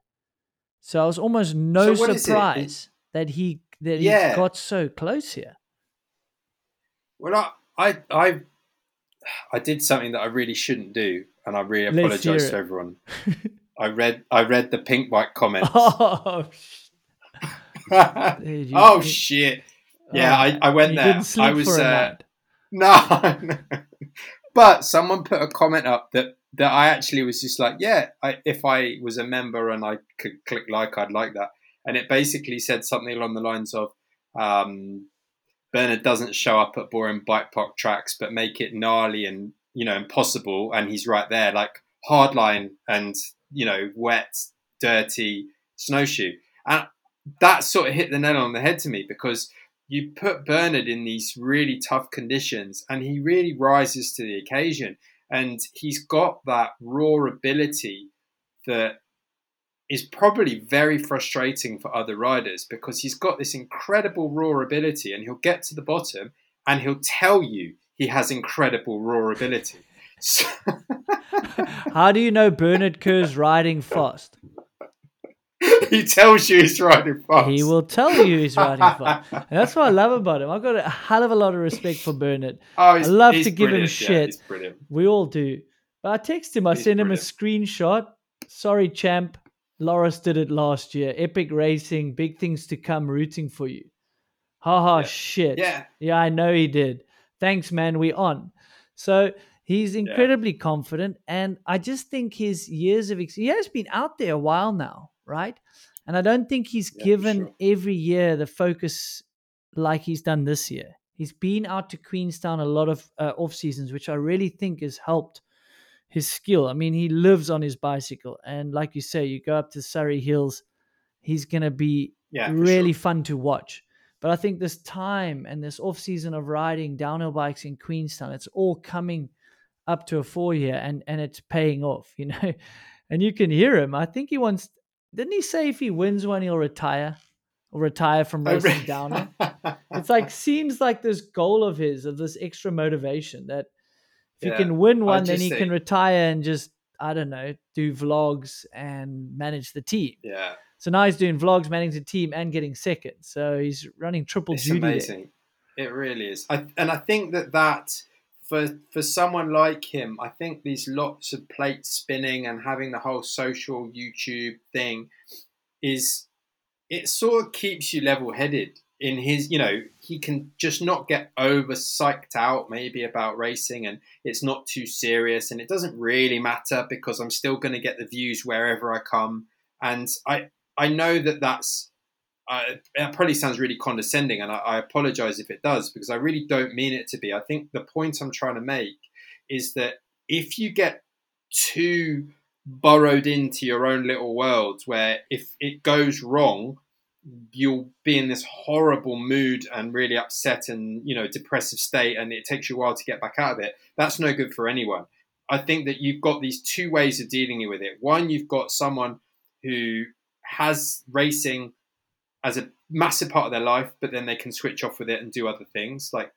So I was almost no So what is it? surprise that he that Yeah. he got so close here. Well, I, I, I, I did something that I really shouldn't do, and I really Let's apologise to everyone. [laughs] I read, I read the Pinkbike comments. Oh, oh [laughs] dude, you- you- shit! Yeah, oh, I, I went there. I was uh, [laughs] no, no. but someone put a comment up that that I actually was just like, yeah, I, if I was a member and I could click like, I'd like that. And it basically said something along the lines of, um, Bernard doesn't show up at boring bike park tracks, but make it gnarly and you know impossible. And he's right there, like hardline and you know wet, dirty snowshoe. And that sort of hit the nail on the head to me because you put Bernard in these really tough conditions and he really rises to the occasion. And he's got that raw ability that is probably very frustrating for other riders because he's got this incredible raw ability and he'll get to the bottom and he'll tell you he has incredible raw ability. So, [laughs] How do you know Bernard Kerr's riding fast? [laughs] he tells you he's riding fast. He will tell you he's riding fast. And that's what I love about him. I've got a hell of a lot of respect for Bernard. Oh, he's- I love to give him brilliant, yeah, shit. he's. We all do. But I text him, I He's send him a screenshot. Sorry, champ. Loris did it last year. Epic racing, big things to come, rooting for you. Ha ha, Yeah. shit. Yeah. Yeah, I know he did. Thanks, man. We on. So he's incredibly confident, and I just think his years of ex- he has been out there a while now, right? And I don't think he's Yeah, given sure. every year the focus like he's done this year. He's been out to Queenstown a lot of uh, off seasons, which I really think has helped his skill. I mean, he lives on his bicycle, and like you say, you go up to Surrey Hills, he's gonna be Yeah, really sure. fun to watch. But I think this time and this off season of riding downhill bikes in Queenstown, it's all coming up to a four year and and it's paying off, [laughs] you know. And you can hear him. I think he wants. Didn't he say if he wins one, he'll retire or retire from racing downhill? [laughs] It's like seems like this goal of his of this extra motivation that if Yeah, he can win one, then he can retire and just I don't know do vlogs and manage the team. yeah, So now he's doing vlogs, managing the team, and getting second. So he's running triple it's duty. there. amazing. It really is. I, and I think that that for for someone like him, I think these lots of plates spinning and having the whole social YouTube thing is it sort of keeps you level headed. In his, you know, he can just not get over psyched out maybe about racing, and it's not too serious, and it doesn't really matter because I'm still going to get the views wherever I come, and I I know that that's uh, it probably sounds really condescending, and I, I apologize if it does because I really don't mean it to be. I think the point I'm trying to make is that if you get too burrowed into your own little world, where if it goes wrong, you'll be in this horrible mood and really upset and you know depressive state, and it takes you a while to get back out of it. That's no good for anyone. I think that you've got these two ways of dealing with it. One, you've got someone who has racing as a massive part of their life, but then they can switch off with it and do other things, like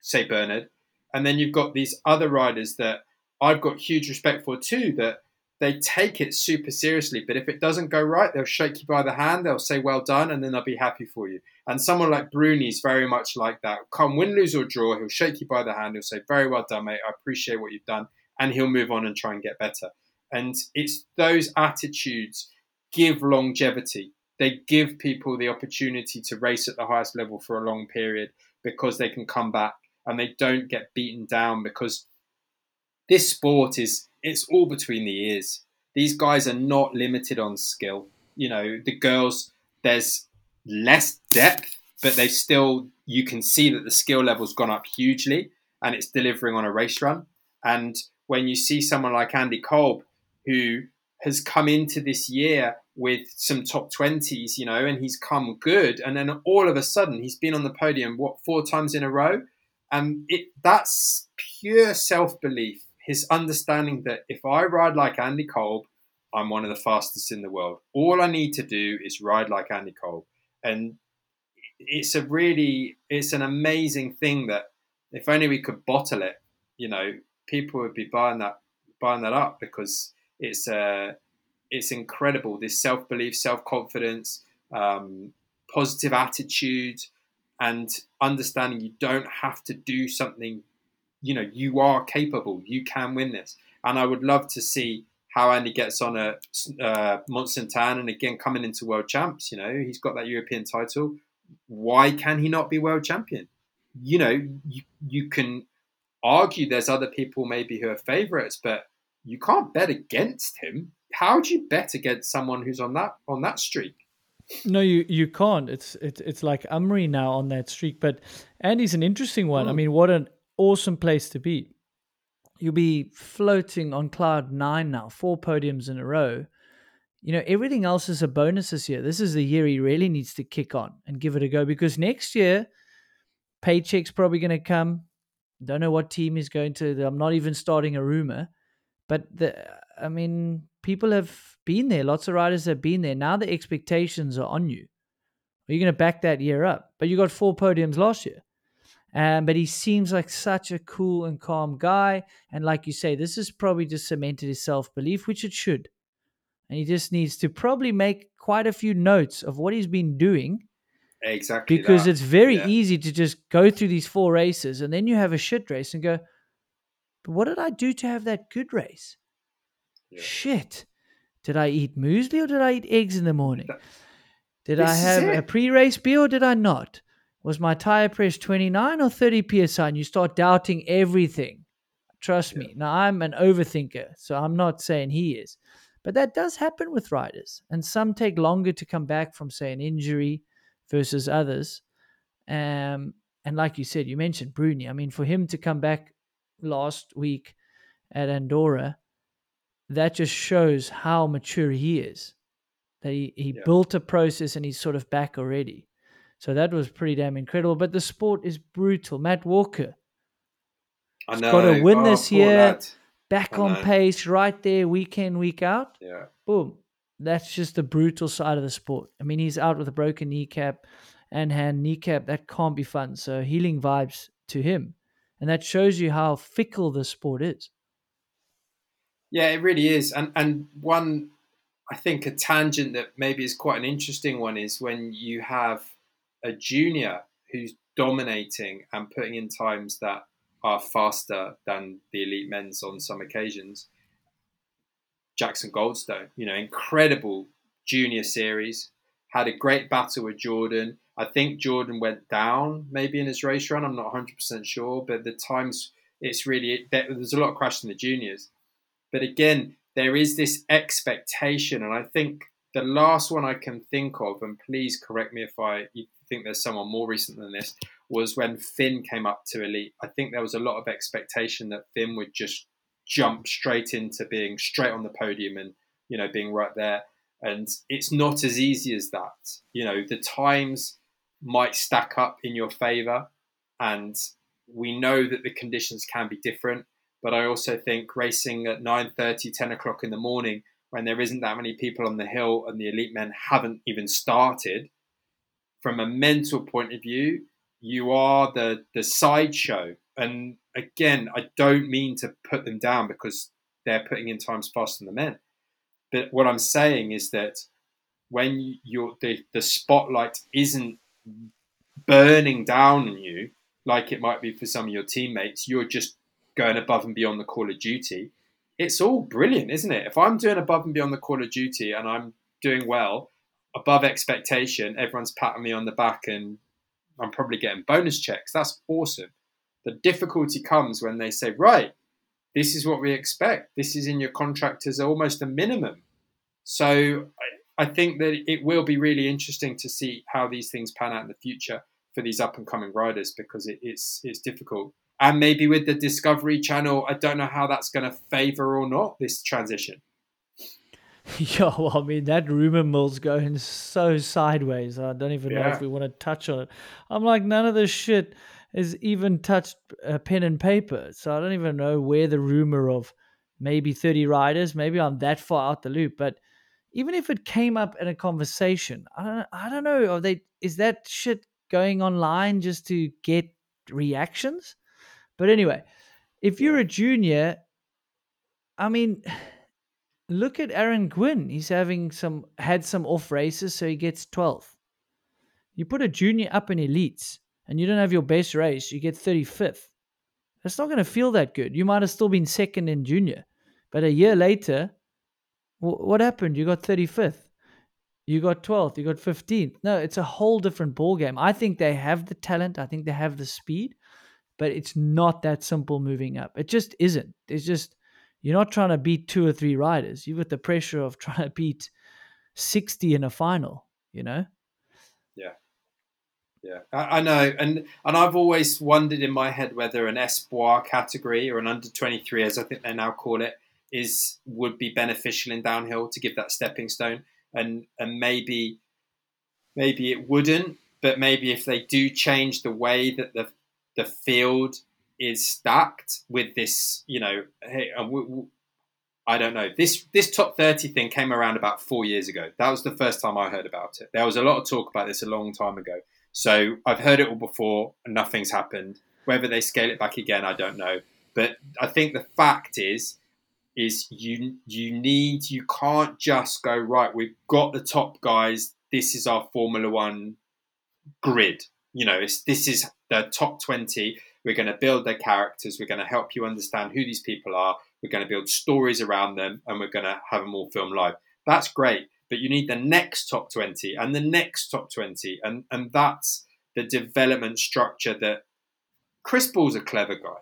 say Bernard. And then you've got these other riders that I've got huge respect for too, that they take it super seriously. But if it doesn't go right, they'll shake you by the hand, they'll say well done, and then they'll be happy for you. And someone like Bruni's very much like that. Come win, lose or draw, he'll shake you by the hand, he'll say very well done, mate. I appreciate what you've done, and he'll move on and try and get better. And it's those attitudes give longevity. They give people the opportunity to race at the highest level for a long period because they can come back and they don't get beaten down because this sport is it's all between the ears. These guys are not limited on skill. You know, the girls there's less depth, but they still you can see that the skill level's gone up hugely and it's delivering on a race run. And when you see someone like Andy Kolb, who has come into this year with some top 20s, you know, and he's come good. And then all of a sudden, he's been on the podium, what, four times in a row? And it that's pure self belief. His understanding that if I ride like Andy Kolb, I'm one of the fastest in the world. All I need to do is ride like Andy Kolb. And it's a really, it's an amazing thing that if only we could bottle it, you know, people would be buying that, buying that up because it's uh, it's incredible. This self belief, self confidence, um, positive attitude, and understanding you don't have to do something. You know, you are capable. You can win this. And I would love to see how Andy gets on a uh, Mont-Sainte-Anne and again coming into world champs. You know, he's got that European title. Why can he not be world champion? You know, you, you can argue there's other people maybe who are favourites, but you can't bet against him. How do you bet against someone who's on that on that streak? No, you you can't. It's it's it's like Amaury now on that streak, but Andy's an interesting one. Mm. I hmm. mean, what an awesome place to be. You'll be floating on cloud nine now, four podiums in a row. You know, everything else is a bonus this year. This is the year he really needs to kick on and give it a go because next year, paycheck's probably going to come. Don't know what team is going to. I'm not even starting a rumor. But the, I mean, people have been there. Lots of riders have been there. Now the expectations are on you. Are you going to back that year up? But you got four podiums last year. Um, but he seems like such a cool and calm guy. And like you say, this has probably just cemented his self belief, which it should. And he just needs to probably make quite a few notes of what he's been doing. Exactly. Because that. it's very yeah. easy to just go through these four races and then you have a shit race and go, but what did I do to have that good race? Yeah. Shit. Did I eat muesli or did I eat eggs in the morning? Did this I have a pre race beer or did I not? Was my tire press 29 or 30 psi? And you start doubting everything. Trust yeah. me. Now, I'm an overthinker, so I'm not saying he is. But that does happen with riders. And some take longer to come back from, say, an injury versus others. Um, and like you said, you mentioned Bruni. I mean, for him to come back last week at Andorra, that just shows how mature he is. That he, he yeah. built a process and he's sort of back already. So that was pretty damn incredible. But the sport is brutal. Matt Walker I know. got a win oh, this year, back on pace, right there, week in, week out. Yeah. Boom. That's just the brutal side of the sport. I mean, he's out with a broken kneecap and hand kneecap. That can't be fun. So healing vibes to him. And that shows you how fickle the sport is. Yeah, it really is. And and one I think a tangent that maybe is quite an interesting one is when you have a junior who's dominating and putting in times that are faster than the elite men's on some occasions. Jackson Goldstone, you know, incredible junior series, had a great battle with Jordan, I think Jordan went down maybe in his race run. I'm not 100% sure, but the times it's really there's a lot of crash in the juniors. But again, there is this expectation, and I think the last one I can think of, and please correct me if I think there's someone more recent than this, was when Finn came up to elite. I think there was a lot of expectation that Finn would just jump straight into being straight on the podium and you know being right there. And it's not as easy as that. You know, the times might stack up in your favor. And we know that the conditions can be different. But I also think racing at 9.30, 10 o'clock in the morning, when there isn't that many people on the hill and the elite men haven't even started, from a mental point of view, you are the the sideshow. And again, I don't mean to put them down because they're putting in times faster than the men. But what I'm saying is that when you're the, the spotlight isn't burning down on you like it might be for some of your teammates, you're just going above and beyond the call of duty. It's all brilliant, isn't it? If I'm doing above and beyond the call of duty and I'm doing well, above expectation, everyone's patting me on the back and I'm probably getting bonus checks. That's awesome. The difficulty comes when they say, right, this is what we expect. This is in your contract as almost a minimum. So I think that it will be really interesting to see how these things pan out in the future for these up and coming riders because it, it's it's difficult. And maybe with the Discovery Channel, I don't know how that's going to favour or not this transition. [laughs] Yeah, well, I mean that rumor mill's going so sideways. I don't even yeah. know if we want to touch on it. I'm like, none of this shit has even touched a pen and paper, so I don't even know where the rumor of maybe 30 riders. Maybe I'm that far out the loop, but even if it came up in a conversation, I don't, I don't know. Are they is that shit going online just to get reactions? But anyway, if you're a junior, I mean, look at Aaron Gwin. He's having some had some off races, so he gets 12th. You put a junior up in elites and you don't have your best race, you get 35th. That's not going to feel that good. You might have still been second in junior, but a year later, what happened? You got 35th. You got 12th. You got 15th. No, it's a whole different ball game. I think they have the talent. I think they have the speed, but it's not that simple moving up. It just isn't. It's just you're not trying to beat two or three riders. You've got the pressure of [laughs] trying to beat 60 in a final, you know? Yeah. Yeah, I, I, know, and and I've always wondered in my head whether an espoir category or an under twenty three, as I think they now call it, is would be beneficial in downhill to give that stepping stone, and and maybe maybe it wouldn't, but maybe if they do change the way that the the field is stacked with this, you know, hey, uh, I don't know. This this top thirty thing came around about four years ago. That was the first time I heard about it. There was a lot of talk about this a long time ago. So I've heard it all before, and nothing's happened. Whether they scale it back again, I don't know. But I think the fact is, is you you need you can't just go right. We've got the top guys. This is our Formula One grid. You know, it's this is the top twenty. We're going to build their characters. We're going to help you understand who these people are. We're going to build stories around them, and we're going to have them all film live. That's great, but you need the next top twenty and the next top twenty, and and that's the development structure that Chris Ball's a clever guy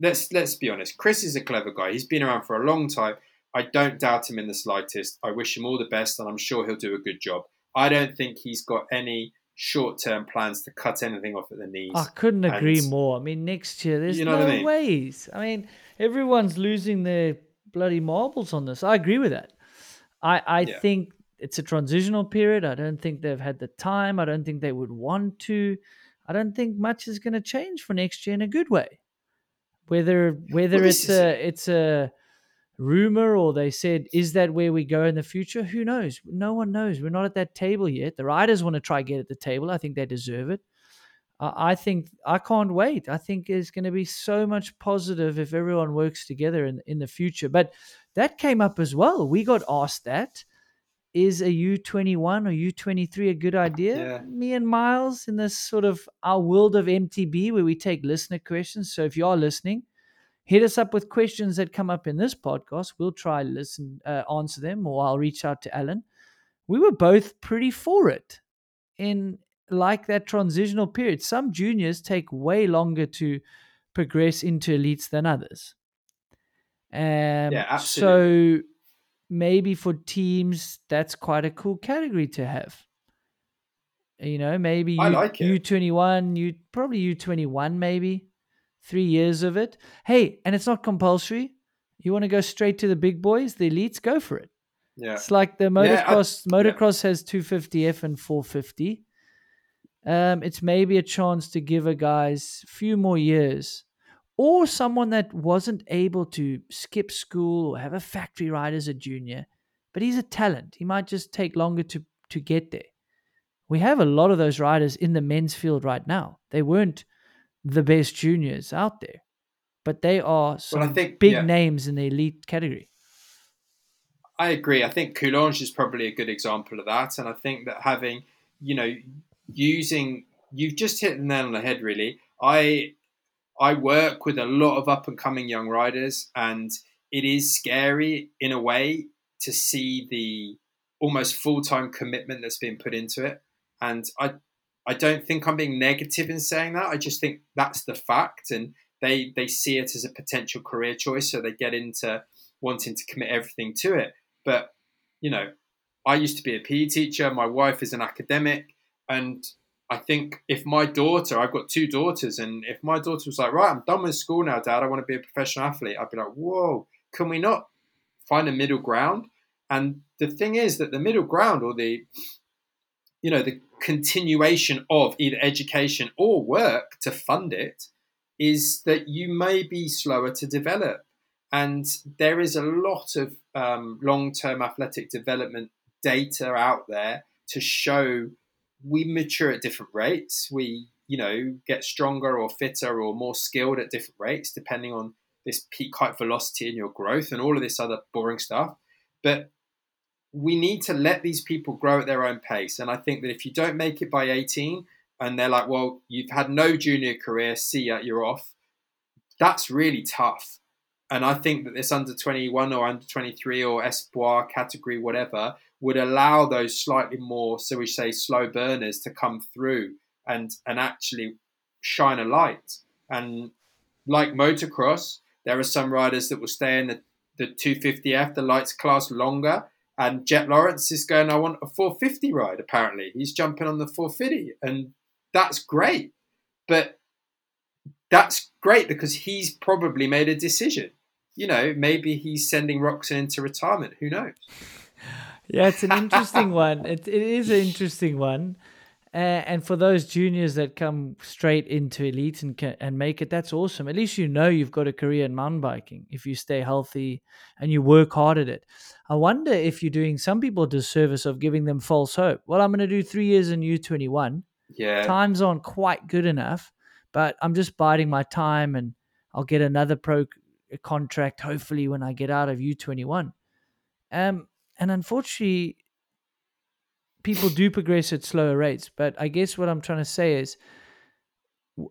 let's let's be honest. Chris is a clever guy. He's been around for a long time. I don't doubt him in the slightest. I wish him all the best, and I'm sure he'll do a good job. I don't think he's got any short-term plans to cut anything off at the knees. I couldn't agree and, more. I mean, next year there's you know no I mean? ways. I mean, everyone's losing their bloody marbles on this. I agree with that. I I yeah. think it's a transitional period. I don't think they've had the time. I don't think they would want to. I don't think much is going to change for next year in a good way. Whether whether well, it's a it. it's a rumor or they said is that where we go in the future? Who knows? No one knows. We're not at that table yet. The riders want to try get at the table. I think they deserve it. I think I can't wait. I think there's going to be so much positive if everyone works together in in the future. But that came up as well. We got asked that is a U21 or U23 a good idea? Yeah. Me and Miles in this sort of our world of MTB where we take listener questions. So if you are listening, hit us up with questions that come up in this podcast. We'll try listen uh, answer them, or I'll reach out to Alan. We were both pretty for it in like that transitional period. Some juniors take way longer to progress into elites than others. Um, yeah, absolutely. So maybe for teams that's quite a cool category to have. You know, maybe I like it. U twenty one, you probably U twenty one, maybe three years of it. Hey, and it's not compulsory. You want to go straight to the big boys, the elites, go for it. Yeah, it's like the motocross. Yeah, I, motocross yeah. has two fifty F and four fifty. Um, it's maybe a chance to give a guys few more years or someone that wasn't able to skip school or have a factory ride as a junior, but he's a talent. He might just take longer to, to get there. We have a lot of those riders in the men's field right now. They weren't the best juniors out there, but they are some Well, I think big yeah, names in the elite category. I agree. I think Coulanges is probably a good example of that, and I think that having you know using you've just hit the nail on the head. Really, I I work with a lot of up and coming young riders, and it is scary in a way to see the almost full time commitment that's been put into it. And I I don't think I'm being negative in saying that. I just think that's the fact, and they they see it as a potential career choice, so they get into wanting to commit everything to it. But you know, I used to be a PE teacher. My wife is an academic, and I think if my daughter, I've got two daughters, and if my daughter was like, right, I'm done with school now, Dad, I want to be a professional athlete, I'd be like, whoa, can we not find a middle ground? And the thing is that the middle ground, or the you know, the continuation of either education or work to fund it, is that you may be slower to develop. And there is a lot of um, long term athletic development data out there to show we mature at different rates. We, you know, get stronger or fitter or more skilled at different rates, depending on this peak height velocity in your growth and all of this other boring stuff. But we need to let these people grow at their own pace. And I think that if you don't make it by 18 and they're like, well, you've had no junior career, see ya, you're off, that's really tough. And I think that this under 21 or under 23 or Espoir category, whatever, would allow those slightly more, so we say, slow burners to come through and, and actually shine a light. And like motocross, there are some riders that will stay in the, the 250F, the lights class, longer. And Jet Lawrence is going, I want a 450 ride, apparently. He's jumping on the 450. And that's great. But that's great because he's probably made a decision. You know, maybe he's sending Roczen into retirement. Who knows? Yeah, it's an interesting one. It, it is an interesting one. And for those juniors that come straight into elite and can, and make it, that's awesome. At least you know you've got a career in mountain biking if you stay healthy and you work hard at it. I wonder if you're doing some people a disservice of giving them false hope. Well, I'm going to do three years in U21. Yeah. Times aren't quite good enough, but I'm just biding my time and I'll get another pro contract hopefully when I get out of U21. Um, and unfortunately, people do progress at slower rates. But I guess what I'm trying to say is,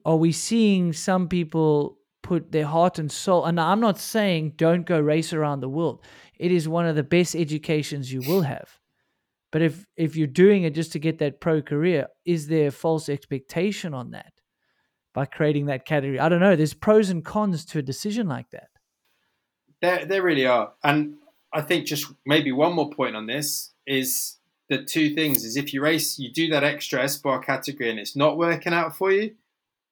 are we seeing some people put their heart and soul? And I'm not saying don't go race around the world. It is one of the best educations you will have. But if if you're doing it just to get that pro career, is there a false expectation on that by creating that category? I don't know. There's pros and cons to a decision like that. There, there really are. And I think just maybe one more point on this is the two things is if you race, you do that extra Espoir category and it's not working out for you,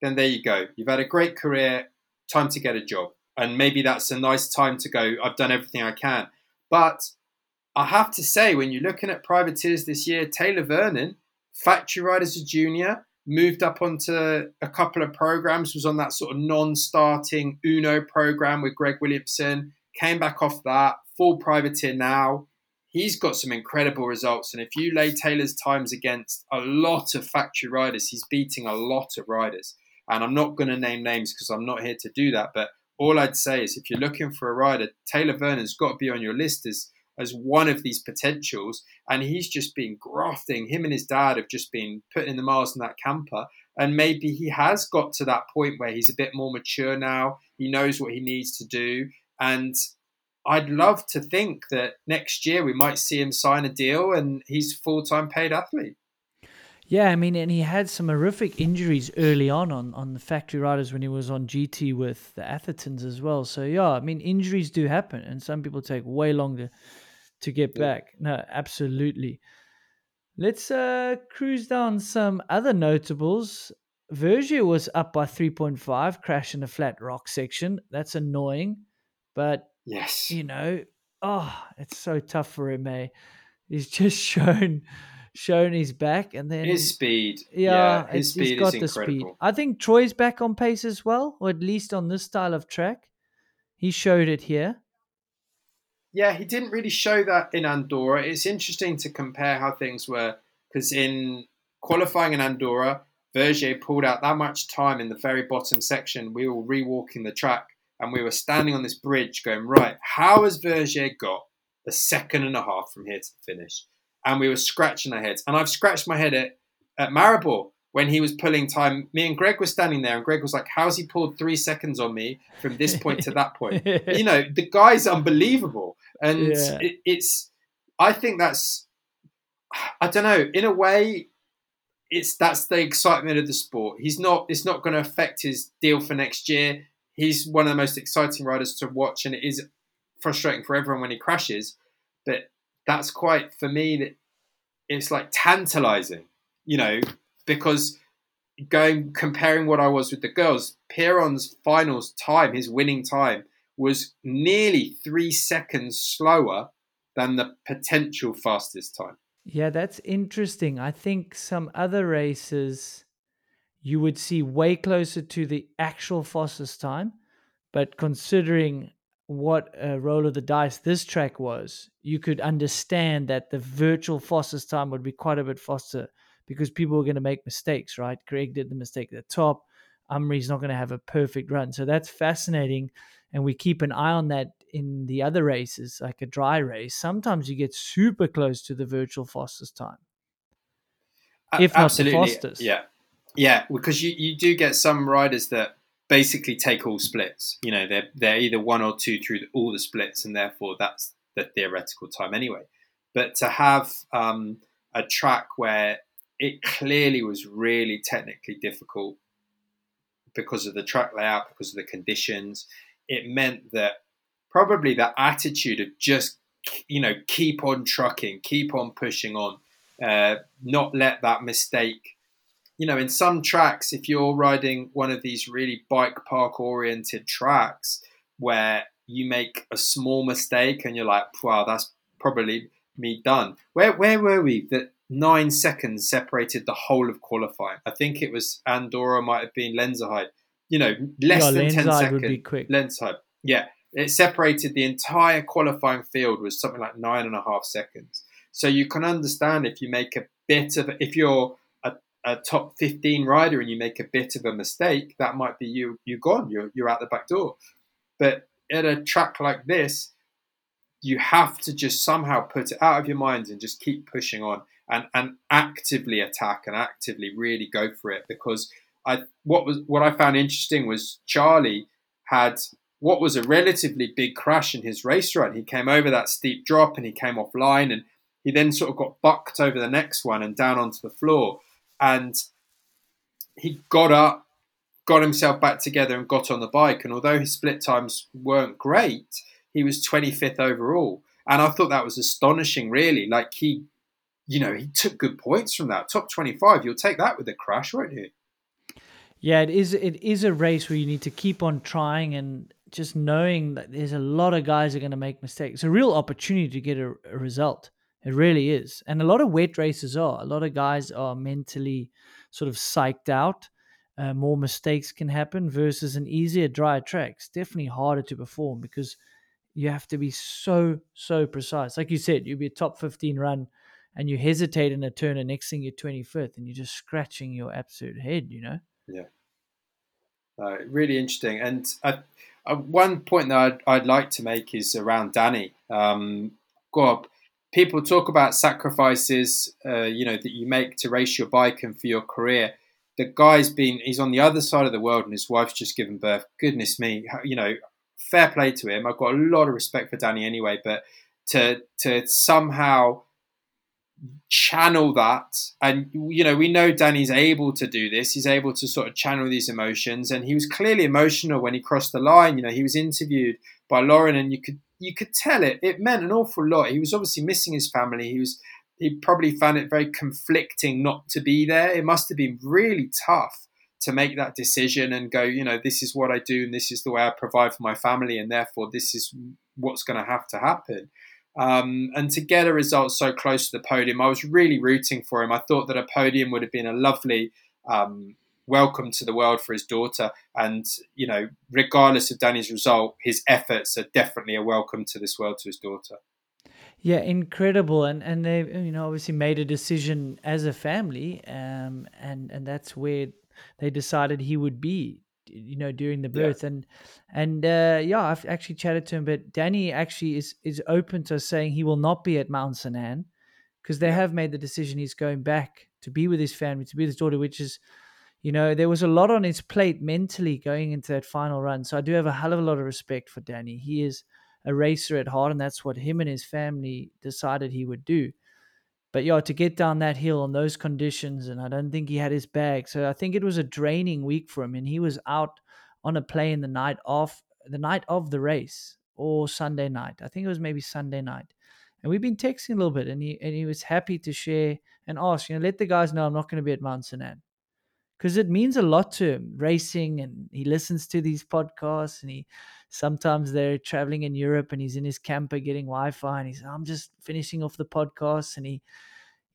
then there you go. You've had a great career, time to get a job. And maybe that's a nice time to go, I've done everything I can. But I have to say, when you're looking at privateers this year, Taylor Vernon, factory ride as a junior, moved up onto a couple of programs, was on that sort of non starting Unno program with Greg Williamson, came back off that, full privateer now. He's got some incredible results. And if you lay Taylor's times against a lot of factory riders, he's beating a lot of riders. And I'm not going to name names because I'm not here to do that. But all I'd say is if you're looking for a rider, Taylor Vernon's got to be on your list as, as one of these potentials. And he's just been grafting. Him and his dad have just been putting the miles in that camper. And maybe he has got to that point where he's a bit more mature now. He knows what he needs to do. And I'd love to think that next year we might see him sign a deal and he's full time paid athlete. Yeah, I mean, and he had some horrific injuries early on on, on the factory riders when he was on GT with the Athertons as well. So, yeah, I mean, injuries do happen and some people take way longer to get back. No, absolutely. Let's uh, cruise down some other notables. Vergier was up by 3.5, crashed in a flat rock section. That's annoying, but Yes. you know, oh, it's so tough for him, eh? He's [laughs] just shown shown his back and then His speed. yeah, his it's- he's speed got is the speed. incredible. I think Troy's back on pace as well, or at least on this style of track. He showed it here. Yeah, he didn't really show that in Andorra. It's interesting to compare how things were because in qualifying in Andorra, Vergier pulled out that much time in the very bottom section. We were rewalking the track and we were standing on this bridge going, right, how has Vergier got a second and a half from here to the finish? And we were scratching our heads. And I've scratched my head at, at Maribor when he was pulling time. Me and Greg were standing there, and Greg was like, How's he pulled three seconds on me from this point to that point? [laughs] you know, the guy's unbelievable. And yeah. it, it's, I think that's, I don't know, in a way, it's that's the excitement of the sport. He's not. It's not going to affect his deal for next year. He's one of the most exciting riders to watch, and it is frustrating for everyone when he crashes. But that's quite for me that it's like tantalizing, you know, because going comparing what I was with the girls, Pierron's finals time, his winning time, was nearly three seconds slower than the potential fastest time. Yeah, that's interesting. I think some other races you would see way closer to the actual fastest time, but considering what a roll of the dice this track was, you could understand that the virtual fastest time would be quite a bit faster because people were going to make mistakes, right? Greg did the mistake at the top. Amaury's not going to have a perfect run. So that's fascinating. And we keep an eye on that in the other races, like a dry race, sometimes you get super close to the virtual fastest time. If Absolutely. not the fastest. Yeah. Yeah, because you, you do get some riders that basically take all splits. You know, they're they're either one or two through all the splits, and therefore that's the theoretical time anyway. But to have um, a track where it clearly was really technically difficult because of the track layout, because of the conditions, it meant that probably that attitude of just you know keep on trucking, keep on pushing on, uh, not let that mistake. You know, in some tracks, if you're riding one of these really bike park oriented tracks where you make a small mistake and you're like, wow, that's probably me done. Where where were we? That nine seconds separated the whole of qualifying. I think it was Andorra, might have been Lenzerheide. You know, less yeah, than ten seconds. Would be quick. Lenzerheide. Yeah, it separated the entire qualifying field was something like nine and a half seconds. So you can understand if you make a bit of if you're a, top 15 rider and you make a bit of a mistake, that might be you you gone. You're you're out the back door. But at a track like this, you have to just somehow put it out of your mind and just keep pushing on and, and actively attack and actively really go for it because I what was what I found interesting was Charlie had what was a relatively big crash in his race run. He came over that steep drop and he came offline and he then sort of got bucked over the next one and down onto the floor. And he got up, got himself back together and got on the bike. And although his split times weren't great, he was 25th overall. And I thought that was astonishing, really. Like he, you know, he took good points from that. Top 25, you'll take that with a crash, won't you? Yeah, it is. It is a race where you need to keep on trying and just knowing that there's a lot of guys are going to make mistakes. It's a real opportunity to get a, a, result. It really is. And a lot of wet races are. A lot of guys are mentally sort of psyched out. Uh, more mistakes can happen versus an easier dry track. It's definitely harder to perform because you have to be so, so precise. Like you said, you'll be a top 15 run and you hesitate in a turn and next thing you're 25th and you're just scratching your absolute head, you know? Yeah. Uh, really interesting. And uh, one point that I'd, I'd, like to make is around Danny. Um, God, people talk about sacrifices, uh, you know, that you make to race your bike and for your career. The guy's been, he's on the other side of the world and his wife's just given birth. Goodness me, you know, fair play to him. I've got a lot of respect for Danny anyway, but to, to somehow channel that and you know we know danny's able to do this he's able to sort of channel these emotions and he was clearly emotional when he crossed the line you know he was interviewed by lauren and you could you could tell it it meant an awful lot. He was obviously missing his family. He was he probably found it very conflicting not to be there. It must have been really tough to make that decision and go you know this is what i do and this is the way i provide for my family and therefore this is what's going to have to happen. Um, and to get a result so close to the podium, I was really rooting for him. I thought that a podium would have been a lovely um, welcome to the world for his daughter. And, you know, regardless of Danny's result, his efforts are definitely a welcome to this world to his daughter. Yeah, incredible, and and they you know obviously made a decision as a family, um, and and that's where they decided he would be, you know, during the Yeah. birth, and and uh, yeah, I've actually chatted to him, but Danny actually is is open to saying he will not be at Mount St. Anne because they Yeah. have made the decision he's going back to be with his family, to be with his daughter, which is, you know, there was a lot on his plate mentally going into that final run. So I do have a hell of a lot of respect for Danny. He is a racer at heart, and that's what him and his family decided he would do. But yeah, to get down that hill on those conditions, and I don't think he had his bag. So I think it was a draining week for him, and he was out on a plane the night off the night of the race or Sunday night. I think it was maybe Sunday night. And we've been texting a little bit, and he and he was happy to share and ask, you know, let the guys know I'm not going to be at Mount St. Because it means a lot to him racing and he listens to these podcasts and he sometimes they're traveling in Europe and he's in his camper getting Wi-Fi and he's I'm just finishing off the podcast and he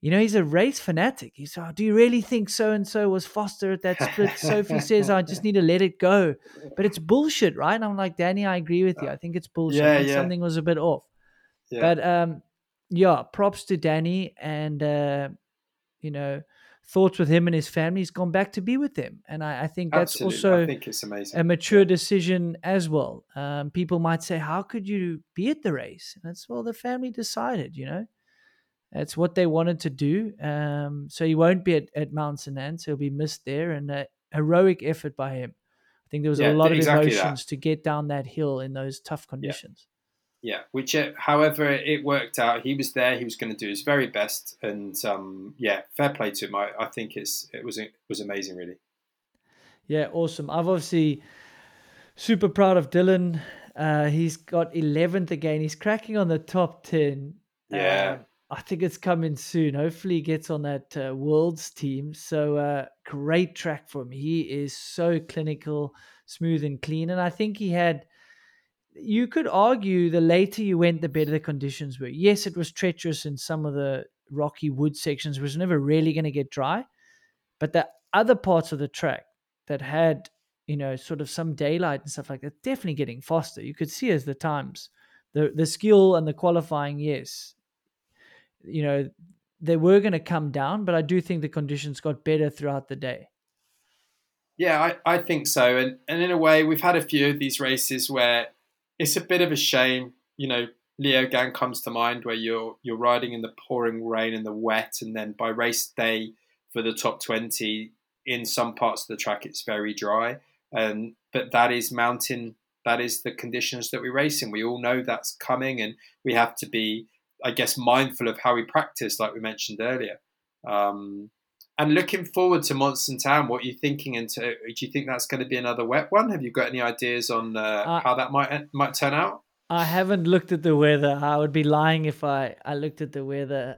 you know he's a race fanatic. He's oh, do you really think so and so was faster at that split? Sophie says I just need to let it go. But it's bullshit right? And I'm like Danny I agree with you. I think it's bullshit Yeah, yeah. something was a bit off. Yeah. but um yeah props to Danny and uh you know thoughts with him and his family he's gone back to be with them and I, I think that's Absolutely. also I think it's amazing. a mature decision as well. Um, people might say, "How could you be at the race?" And it's well, the family decided. You know, it's what they wanted to do. Um, so he won't be at, at Mount St. Anne, so he'll be missed there. And a heroic effort by him. I think there was Yeah, a lot of exactly that. emotions to get down that hill in those tough conditions. Yeah, which, uh, however, it worked out. He was there. He was going to do his very best, and um, yeah, fair play to him. I, I think it's it was it was amazing, really. Yeah, awesome. I've obviously super proud of Dylan. Uh, he's got 11th again. He's cracking on the top 10. Yeah. Um, I think it's coming soon. Hopefully, he gets on that uh, world's team. So, uh, great track for him. He is so clinical, smooth, and clean. And I think he had, you could argue the later you went, the better the conditions were. Yes, it was treacherous in some of the rocky wood sections, was never really going to get dry. But the other parts of the track that had, you know, sort of some daylight and stuff like that, definitely getting faster. You could see as the times, the the skill and the qualifying, yes, you know, they were going to come down, but I do think the conditions got better throughout the day. Yeah, I, I think so. And and in a way, we've had a few of these races where it's a bit of a shame. You know, Leogang comes to mind where you're you're riding in the pouring rain and the wet, and then by race day for the top twenty, in some parts of the track it's very dry. Um, but that is mountain. That is the conditions that we race in. We all know that's coming, and we have to be, I guess, mindful of how we practice, like we mentioned earlier. Um, and looking forward to Mont Town, what are you thinking? Into do you think that's going to be another wet one? Have you got any ideas on uh, Uh, how that might might turn out? I haven't looked at the weather. I would be lying if I, I looked at the weather.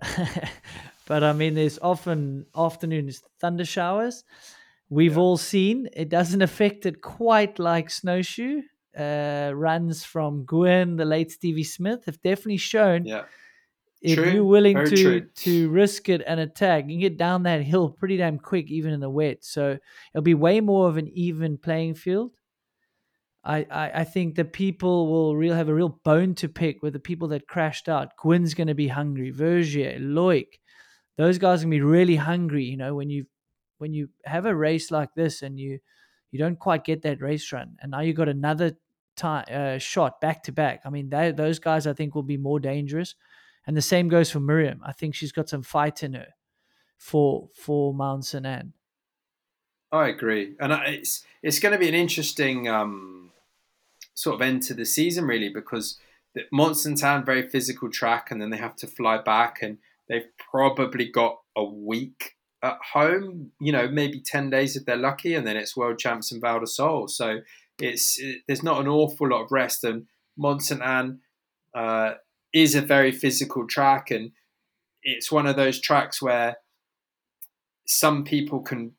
[laughs] but I mean, there's often afternoons thunder showers. We've Yeah. all seen it doesn't affect it quite like snowshoe. Uh, runs from Gwin, the late Stevie Smith, have definitely shown Yeah, if True, you're willing to true. to risk it and attack, you can get down that hill pretty damn quick, even in the wet. So it'll be way more of an even playing field. I, I, I think the people will real have a real bone to pick with the people that crashed out. Gwin's going to be hungry. Vergier, Loic, those guys are going to be really hungry. You know, when you when you have a race like this and you you don't quite get that race run, and now you got another time uh, shot back to back. I mean, they, those guys I think will be more dangerous. And the same goes for Myriam. I think she's got some fight in her for for Mount St. Anne. I agree, and it's it's going to be an interesting um, sort of end to the season, really, because the Mont Saint Anne very physical track, and then they have to fly back, and they've probably got a week at home. You know, maybe ten days if they're lucky, and then it's World Champs and Val di Sole. So it's it, there's not an awful lot of rest, and Mont Saint Anne uh, is a very physical track, and it's one of those tracks where some people can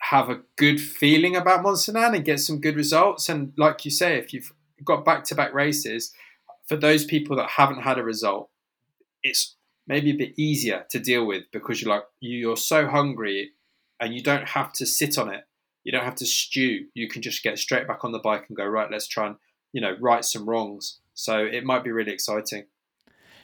have a good feeling about Anne and get some good results. And like you say, if you've got back to back races, for those people that haven't had a result, it's maybe a bit easier to deal with because you're like you're so hungry and you don't have to sit on it. You don't have to stew. You can just get straight back on the bike and go right. Let's try and you know right some wrongs. So it might be really exciting.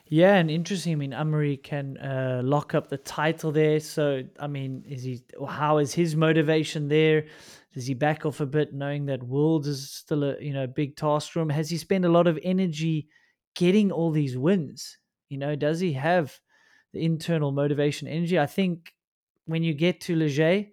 Yeah, and interesting. I mean, Amaury can uh, lock up the title there. So, I mean, is he? How is his motivation there? Does he back off a bit, knowing that Worlds is still a you know big task room? Has he spent a lot of energy getting all these wins? You know, does he have the internal motivation, energy? I think when you get to Les Gets,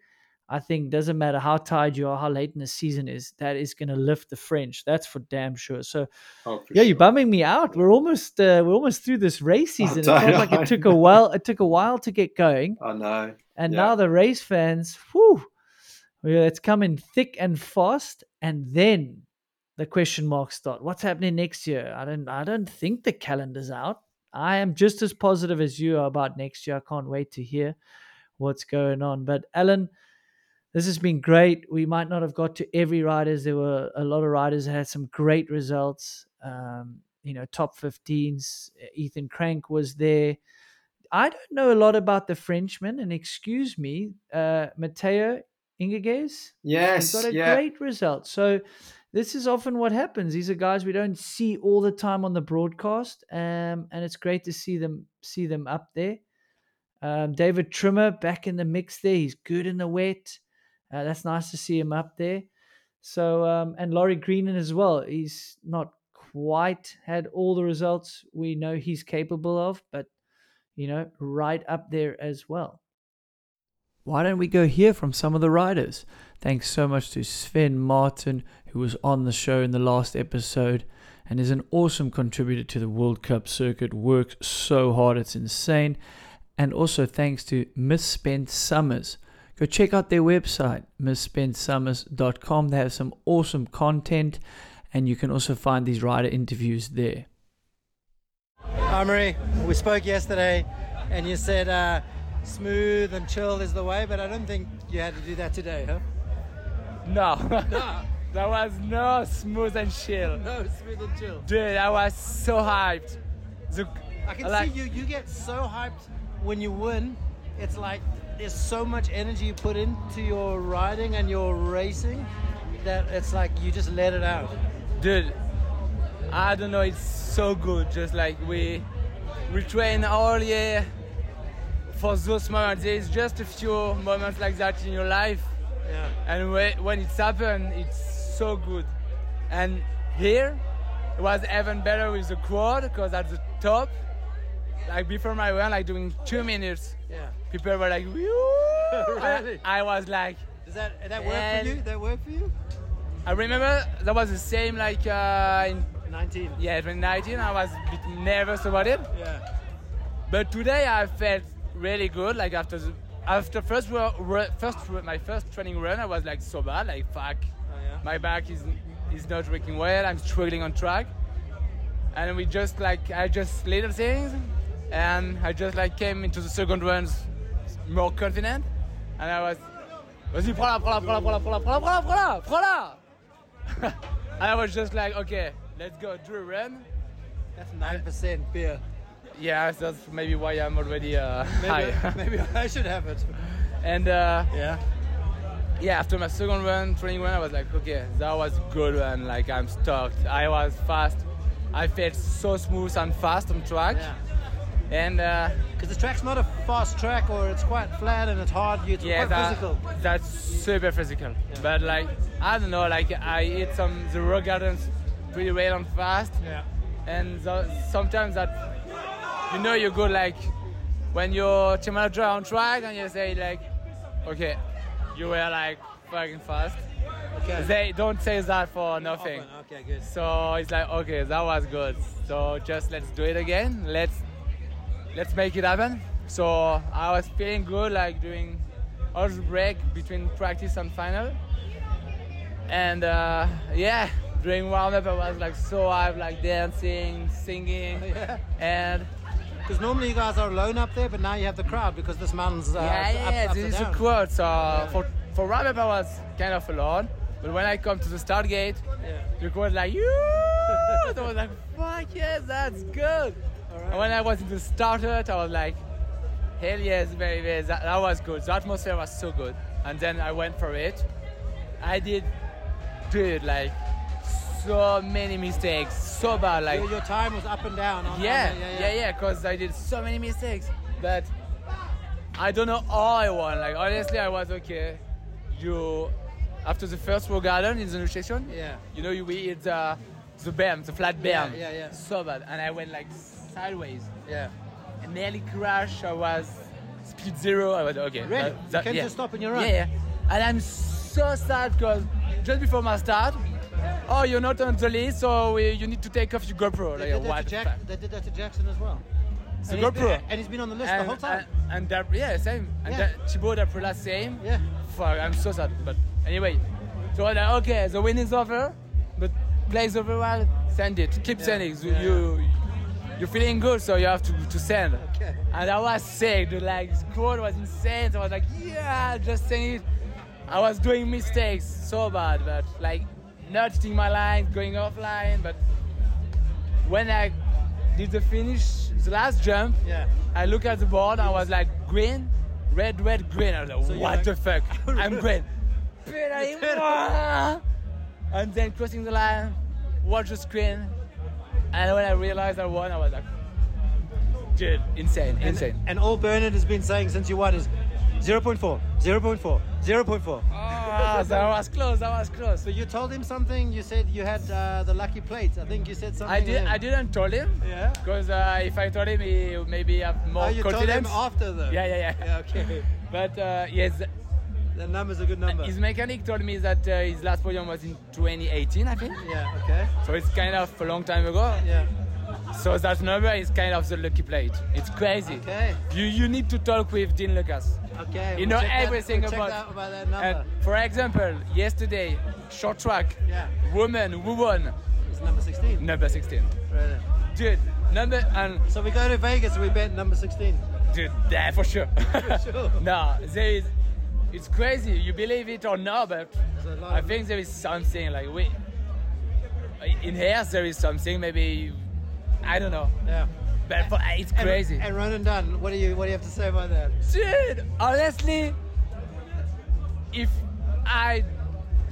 I think doesn't matter how tired you are, how late in the season is, that is going to lift the French. That's for damn sure. So, Oh, yeah, you're bumming me out. We're almost uh, we're almost through this race season. It felt like it took a while. It took a while to get going, I know. and Yeah. now the race fans, whew, it's coming thick and fast. And then the question marks start. What's happening next year? I don't. I don't think the calendar's out. I am just as positive as you are about next year. I can't wait to hear what's going on. But Alan, this has been great. We might not have got to every riders. There were a lot of riders that had some great results. Um, you know, top 15s. Ethan Craik was there. I don't know a lot about the Frenchman, and excuse me, uh, Matteo Ingeges. Yes. He got a yeah. great result. So this is often what happens. These are guys we don't see all the time on the broadcast, um, and it's great to see them see them up there. Um, David Trummer back in the mix there. He's good in the wet. Uh, that's nice to see him up there. So um, and Laurie Greenland as well. He's not quite had all the results we know he's capable of, but you know, right up there as well. Why don't we go hear from some of the riders? Thanks so much to Sven Martin, who was on the show in the last episode and is an awesome contributor to the World Cup circuit. Works so hard, it's insane. And also thanks to Misspent Summers. Go check out their website, misspentsummers.com. They have some awesome content, and you can also find these rider interviews there. Hi Marie, we spoke yesterday and you said uh, smooth and chill is the way, but I don't think you had to do that today, huh? No, No, [laughs] [laughs] that was no smooth and chill. no, smooth and chill. Dude, I was so hyped. The, I can like, see you, you get so hyped when you win. It's like there's so much energy you put into your riding and your racing that it's like you just let it out. dude, I don't know. It's so good. Just like we we train all year for those moments. There's just a few moments like that in your life, Yeah. and when, when it's happened, it's so good. And here, it was even better with the quad because at the top, like before my run, like doing two minutes, Yeah. people were like! [laughs] Really? I, I was like, Does that that work for you? That work for you? I remember that was the same like uh, in 19. yeah 2019. I was a bit nervous about it, Yeah. but today I felt really good. Like after the after first first my first training run, I was like so bad, like fuck, Oh, yeah. my back is is not working well. I'm struggling on track, and we just like I just little things, and I just like came into the second runs more confident, and I was. Vas-y, prends-la, prends-la, prends-la, prends-la, prends-la, prends-la, prends-la, prends-la, and [laughs] I was just like, okay, let's go do a run. That's 9% beer. Yeah, so that's maybe why I'm already uh, [laughs] Maybe, high. [laughs] maybe I should have it. and uh, Yeah. yeah, after my second run, training run, I was like, okay, that was good run. Like I'm stoked. I was fast. I felt so smooth and fast on track. Yeah. And uh, Because the track's not a fast track or it's quite flat and it's hard. It's yeah, quite that, physical. that's super physical. But like, I don't know, like I hit some the rock gardens pretty well and fast. Yeah. and so, sometimes that you know you go like when your team manager on track and you say like okay you were like fucking fast Okay. they don't say that for nothing Okay, good. so it's like okay that was good so just let's do it again let's let's make it happen so i was feeling good like doing all the break between practice and final and uh, yeah during warm up i was like so hyped like dancing singing [laughs] Yeah. and Because normally you guys are alone up there, but now you have the crowd because this mountain's uh, yeah, yeah, up, yeah, up this is a down. quote. So for for wrap up, I was kind of alone, but when I come to the start gate, Yeah. the crowd like you. [laughs] I was like, fuck yes, that's good. And when I was in the starter, I was like, hell yes, baby, that, that was good. The atmosphere was so good. And then I went for it. I did, dude, like so many mistakes, so bad. Like Your, your time was up and down. On, on yeah, yeah, yeah, because I did so many mistakes. But I don't know how I won. Like honestly, I was okay. You after the first row garden in the nutrition. Yeah. you know you we hit the the berm, the flat berm. Yeah, yeah, yeah. So bad, and I went like sideways. Yeah. and nearly crashed. I was speed zero. I was okay. Really? that- You that- came to yeah. a stop in your run? Yeah, yeah. And I'm so sad because just before my start, oh, you're not on the list, so we, you need to take off your GoPro. They Like, did, that to Jack, they did that to Jackson as well. The and, he's GoPro. been, and he's been on the list the whole time. And, and that, yeah, same. And Yeah. that Thibaut same. Yeah. Fuck, I'm so sad. But anyway, so I'm like, okay, the win is over, but plays over well, send it. Keep Yeah. sending. Yeah, you, you're feeling good, so you have to, to send. Okay. And I was sick, dude. Like, this quote was insane. So I was like, yeah, just send it. I was doing mistakes so bad, but like, not hitting my line, going offline. But when I did the finish, the last jump, Yeah. I look at the board. I was like green, red, red, green. I was like, So what like- the fuck? [laughs] I'm green. [laughs] [laughs] and then crossing the line, watch the screen, and when I realized I won, I was like, dude, insane, And, insane. and all Bernard has been saying since you won is 0.4, 0.4, 0.4. Ah, so I was close. I was close. So you told him something. You said you had uh, the lucky plates. I think you said something. I did, I didn't tell him. Yeah. Because uh, if I told him, he would maybe have more Oh, you told him confidence. after though. Yeah, yeah, yeah. Yeah. Okay. [laughs] But uh, yes, The number's a good number. his mechanic told me that uh, his last podium was in 2018, I think. Yeah. Okay. So it's kind of a long time ago. Yeah. So that number is kind of the lucky plate. It's crazy. Okay. You you need to talk with Dean Lucas. Okay. You we'll know check that- everything we'll check about- that, about that number. And for example, yesterday, short track, Yeah. woman who won, It's number 16. number 16. Right. Dude, number and So we go to Vegas. We bet number 16. dude, yeah, for sure. [laughs] For sure. [laughs] no, there is. It's crazy. You believe it or not, but There's a lot I think there is something like we. In here, there is something. Maybe I don't know, Yeah. but for, it's And- crazy. And, Ronan Dunne, what do you what do you have to say about that? Dude, honestly, if I,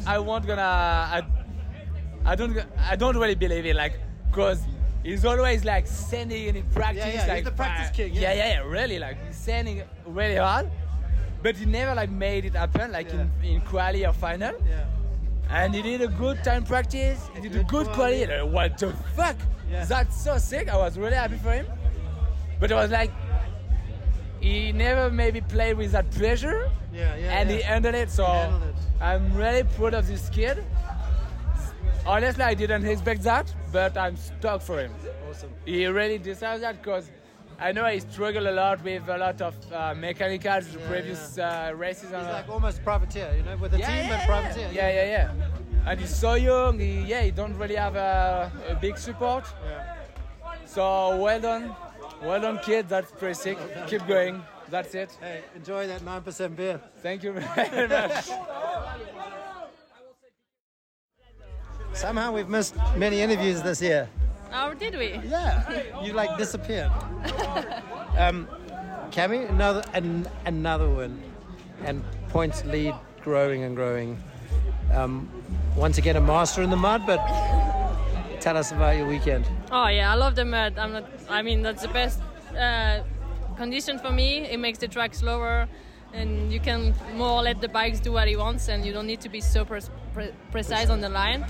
I won't gonna, I, I don't, I don't really believe it, like, cause he's always like sending in practice, Yeah, yeah, he's the practice king, Yeah. yeah. yeah, yeah, really, like, he's sending really hard, but he never like made it happen, like in in quali or final. Yeah. And he did a good time practice. He did a Good good quality. quality. Like, what the fuck? Yeah. That's so sick. I was really happy for him. But I was like, he never maybe played with that pressure. Yeah, yeah, And yeah. he handled it. So handled it. I'm really proud of this kid. Honestly, I didn't expect that, but I'm stoked for him. Awesome. He really deserves that because I know he struggled a lot with a lot of uh, mechanicals the Yeah, previous Uh, races. He's and, uh, like almost privateer, you know, with the yeah, team yeah, and privateer. Yeah, yeah, yeah. And he's so young. He, yeah, he don't really have a, a big support. Yeah. So well done, well done, kid. That's pretty sick. Keep going. That's it. Hey, enjoy that 9% beer. Thank you very much. Somehow we've missed many interviews this year. Oh, did we? Yeah, you like disappeared. [laughs] um, Cami, another an, another win, and points lead growing and growing. Um, once again, a master in the mud, but tell us about your weekend. Oh yeah, I love the mud. I'm not. I mean, that's the best uh, condition for me. It makes the track slower, and you can more let the bikes do what it wants, and you don't need to be so pre- pre- precise on the line.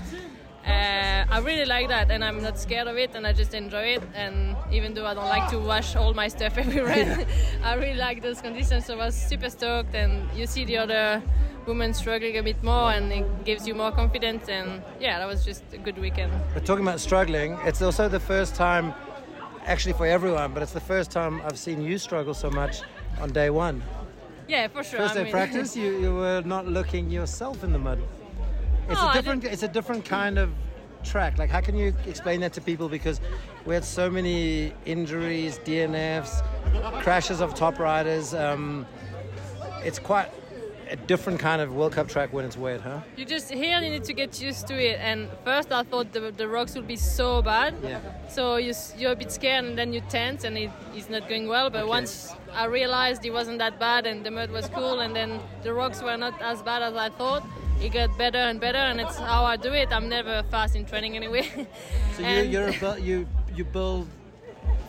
Uh, I really like that, and I'm not scared of it, and I just enjoy it. And even though I don't like to wash all my stuff [laughs] everywhere, [laughs] I really like those conditions. So I was super stoked, and you see the other women struggling a bit more, and it gives you more confidence. And yeah, that was just a good weekend. But talking about struggling, it's also the first time, actually for everyone, but it's the first time I've seen you struggle so much on day one. Yeah, for sure. First I day mean- practice, [laughs] you, you were not looking yourself in the mud. It's No, a different. It's a different kind of track. Like, how can you explain that to people? Because we had so many injuries, DNFs, crashes of top riders. Um, it's quite a different kind of World Cup track when it's wet, huh? You just here you need to get used to it. And first I thought the, the rocks would be so bad. Yeah. So you you're a bit scared and then you tense and it, it's not going well. But Okay. once I realized it wasn't that bad and the mud was cool and then the rocks were not as bad as I thought, it got better and better, and it's how I do it. I'm never fast in training anyway. So [laughs] you, you're a, you you build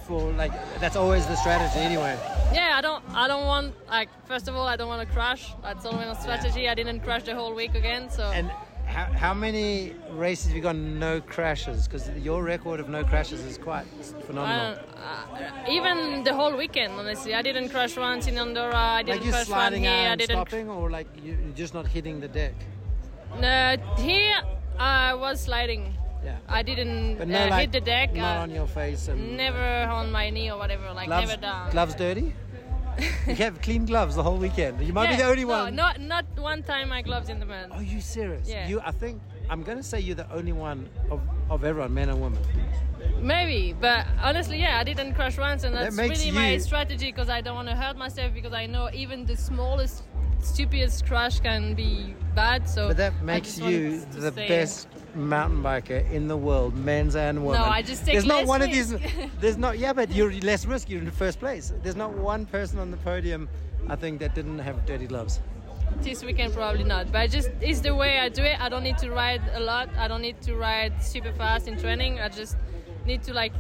for like that's always the strategy anyway. yeah, I don't, I don't want like first of all, I don't want to crash. That's always a strategy. I didn't crash the whole week again, so And how, how many races have you got no crashes? Because your record of no crashes is quite phenomenal. uh, even the whole weekend, honestly, I didn't crash once in Andorra. I didn't like you crash one sliding here. I didn't. stopping, or like you, you're just not hitting the deck. No, here I was sliding. Yeah. I didn't But no, uh, like, hit the deck. Not uh, on your face and Never on my knee or whatever, like gloves. never down. Gloves dirty. [laughs] you have clean gloves the whole weekend. You might be the only one. no, one. not not one time my gloves in the man. Are you serious? Yeah. You, I think I'm gonna say you're the only one of, of everyone, men and women. Maybe, but honestly, yeah, I didn't crash once, and that's makes really my strategy because I don't want to hurt myself because I know even the smallest, stupidest crash can be bad. So But that makes you the stay- best mountain biker in the world, men's and women. No, I just take There's not one risk. of these. [laughs] There's not. Yeah, but you're less risk. You're in first place. There's not one person on the podium, I think, that didn't have dirty gloves. This weekend probably not, but I just it's the way I do it. I don't need to ride a lot. I don't need to ride super fast in training. I just need to like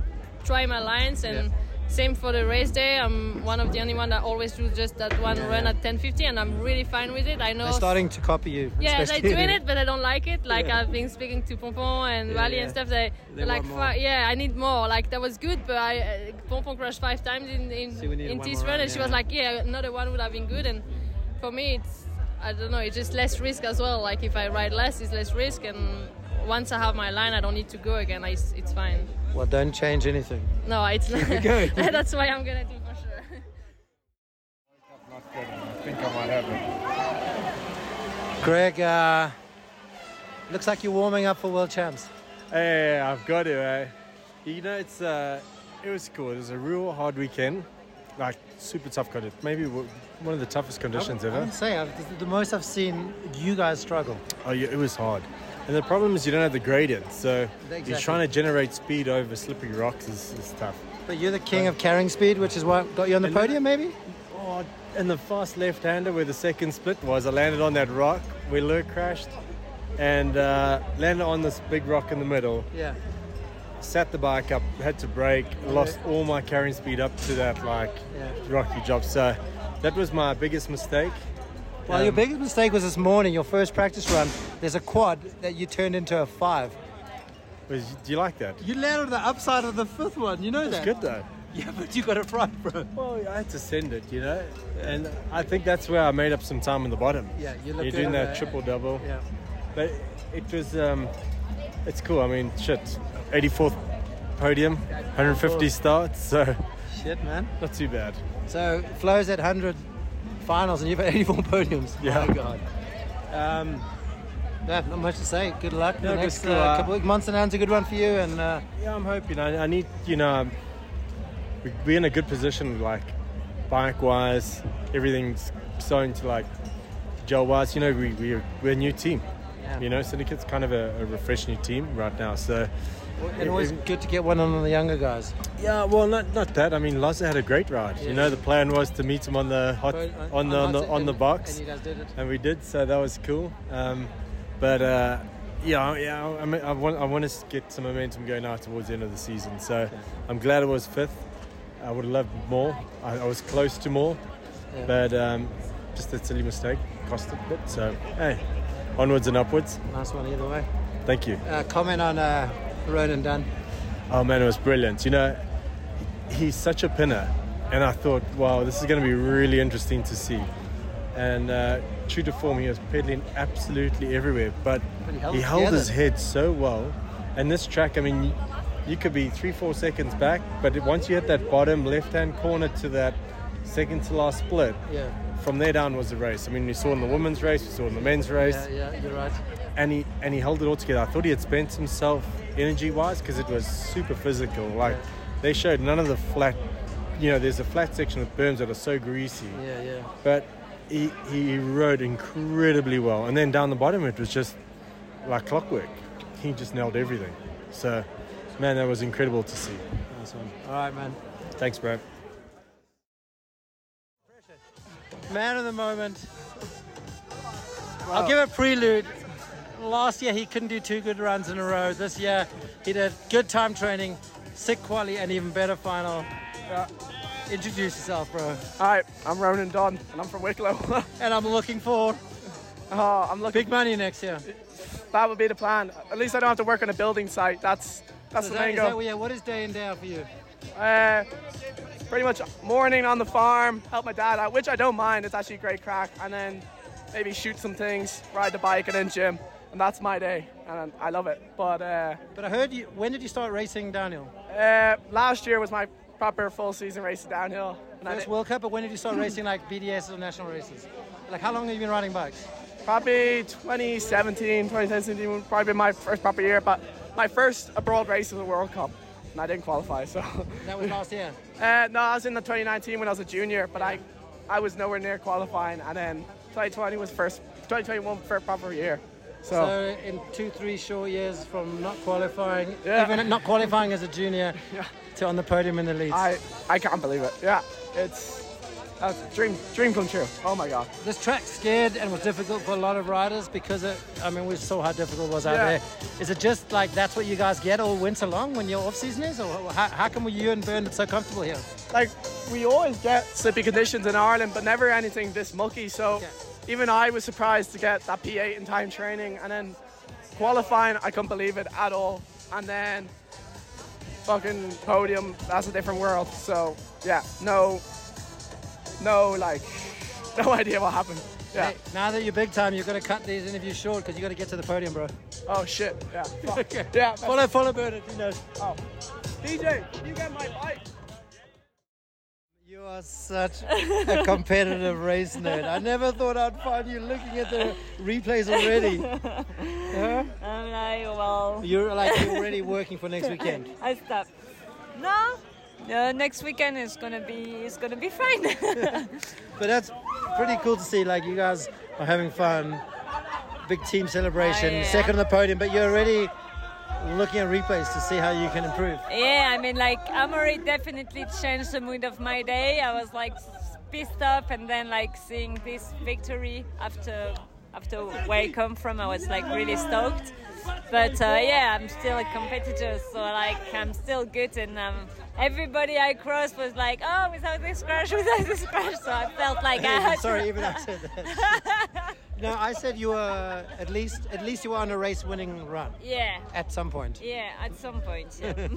try my lines and. Yeah. Same for the race day. I'm one of the only one that always do just that one run at 10:50, and I'm really fine with it. I know They're starting to copy you. Yeah, they're doing [laughs] it, but I don't like it. Like Yeah. I've been speaking to Pompon and Yeah, yeah. and stuff. They, They like, want more. "Fuck, yeah, I need more. Like that was good, but I uh, Pompon crashed five times in in, So in this run, run, and she was like, yeah, another one would have been good. And for me, it's I don't know, it's just less risk as well. Like if I ride less, it's less risk, and once I have my line, I don't need to go again. I, it's fine. Well, don't change anything. No, it's not. [laughs] Good. [laughs] That's why I'm gonna do for sure. I think I might have it. Greg, uh, looks like you're warming up for world champs. Hey, I've got it, eh? You know, it's uh, it was cool. It was a real hard weekend, like super tough conditions. Maybe one of the toughest conditions I ever. would say I've, this the most I've seen you guys struggle. Oh, yeah, it was hard. And the problem is you don't have the gradient, so Exactly. you're trying to generate speed over slippery rocks is, is tough. But you're the king of carrying speed, which is what got you on the then- podium, maybe. Oh, and the fast left-hander where the second split was, I landed on that rock where Lurk crashed, and uh, landed on this big rock in the middle. Yeah. Sat the bike up, had to brake, lost all my carrying speed up to that like Yeah. rocky job. So that was my biggest mistake. Well, your Um, biggest mistake was this morning, your first practice run. There's a quad that you turned into a five. Was, do you like that? You landed on the upside of the fifth one. You know that. It's good though. Yeah, but you got it right, bro. Well, I had to send it, you know, and I think that's where I made up some time in the bottom. Yeah, you You're doing that triple double, Yeah. but it was, um, it's cool. I mean, shit, 84th podium, 150 starts, so Shit, man. not too bad. So flows at 100 finals and you've had 84 podiums. Yeah. My God. Um, yeah, not much to say. Good luck. Yeah, the next uh, uh, couple of months and a good one for you. And uh, Yeah, I'm hoping. I, I need, you know, um, we- we're in a good position, like bike wise, everything's starting to like gel wise. You know, we, we, we're a new team. Yeah. You know, Syndicate's kind of a, a refreshed new team right now. So, and always good to get one on the younger guys. yeah, well, not not that. I mean, Laza had a great ride. Yeah. You know, the plan was to meet him on the hot, on the on the, on the box, And you guys did it. and we did. So that was cool. Um, but uh, yeah, yeah, I, mean, I want I want to get some momentum going now towards the end of the season. So I'm glad it was fifth. I would have loved more. I, I was close to more, Yeah. but um, just a silly mistake cost a bit. So hey, onwards and upwards. Nice one either way. Thank you. Uh, comment on uh, Ronan Dunne. Oh man, it was brilliant. You know, he's such a pinner, and I thought, wow, this is going to be really interesting to see. And uh, true to form, he was pedaling absolutely everywhere, but, But he held he held his head so well. And this track, I mean, you, you could be three, four seconds back, but once you hit that bottom left-hand corner to that second to last split, Yeah. from there down was the race. I mean, we saw in the women's race, we saw in the men's race Yeah, yeah, you're right. And he and he held it all together. I thought he had spent himself energy wise because it was super physical. Like they showed none of the flat, you know, there's a flat section of berms that are so greasy, Yeah, yeah. but he he rode incredibly well. And then down the bottom, it was just like clockwork. He just nailed everything. So, man, that was incredible to see. Nice one. All right, man. Thanks, bro. Man of the moment. I'll give a prelude. Last year he couldn't do two good runs in a row. This year he did good time training, sick quali, and even better final. Yeah. Introduce yourself, bro. Hi, I'm Ronan Dunne, and I'm from Wicklow. [laughs] and I'm looking for oh, I'm looking big money next year. That would be the plan. At least I don't have to work on a building site. That's that's so the that, main goal. Yeah, what is day in day out for you? Uh, pretty much morning on the farm, help my dad out, which I don't mind. It's actually a great crack, and then maybe shoot some things, ride the bike, and then gym. And that's my day, and I love it. But uh, but I heard you. When did you start racing downhill? Uh, last year was my proper full season racing downhill. First World Cup, but when did you start racing like BDS or national races? Like how long have you been riding bikes? Probably 2017, 2017 would probably been my first proper year. But my first abroad race was a World Cup, and I didn't qualify. So that was last year. [laughs] Uh, no, I was in the 2019 when I was a junior, but I, I was nowhere near qualifying, and then 2020 was first, 2021 first proper year. So, so in two, three short years from not qualifying, Yeah. even not qualifying as a junior, [laughs] Yeah. to on the podium in the lead. I, I can't believe it. Yeah, it's a dream, dream come true. Oh my god. This track scared and was difficult for a lot of riders because it, I mean, we saw how difficult it was out Yeah. there. Is it just like that's what you guys get all winter long when your off season is, or how, how come you and Bern so comfortable here? Like we always get slippy conditions in Ireland, but never anything this mucky. So even I was surprised to get that P8 in time training, and then qualifying, I couldn't believe it at all. And then fucking podium, that's a different world. So yeah, no, no like, [laughs] no idea what happened. Yeah. Hey, now that you're big time, you're gonna cut these interviews short because you got to get to the podium, bro. Oh shit. Yeah. Fuck. [laughs] yeah. Follow, follow Bernard. He knows. Oh. DJ, can you get my bike? You are such a competitive race nerd. I never thought I'd find you looking at the replays already. [laughs] Huh? I'm like, well. You're like you're already working for next weekend. [laughs] I stopped. No, uh, next weekend is gonna be is gonna be fine. [laughs] But that's pretty cool to see. Like you guys are having fun. Big team celebration, Oh, yeah. second on the podium, but you're already looking at replays to see how you can improve. yeah, I mean, like Amaury definitely changed the mood of my day. I was like pissed off, and then like seeing this victory after after where I come from, I was like really stoked. But uh, yeah, I'm still a competitor, so like I'm still good, and um, everybody I crossed was like, oh, without this crash, without this crash. So I felt like I had Sorry, even I said that. [laughs] no, I said you were at least at least you were on a race-winning run. Yeah. At some point. Yeah, at some point. Yeah.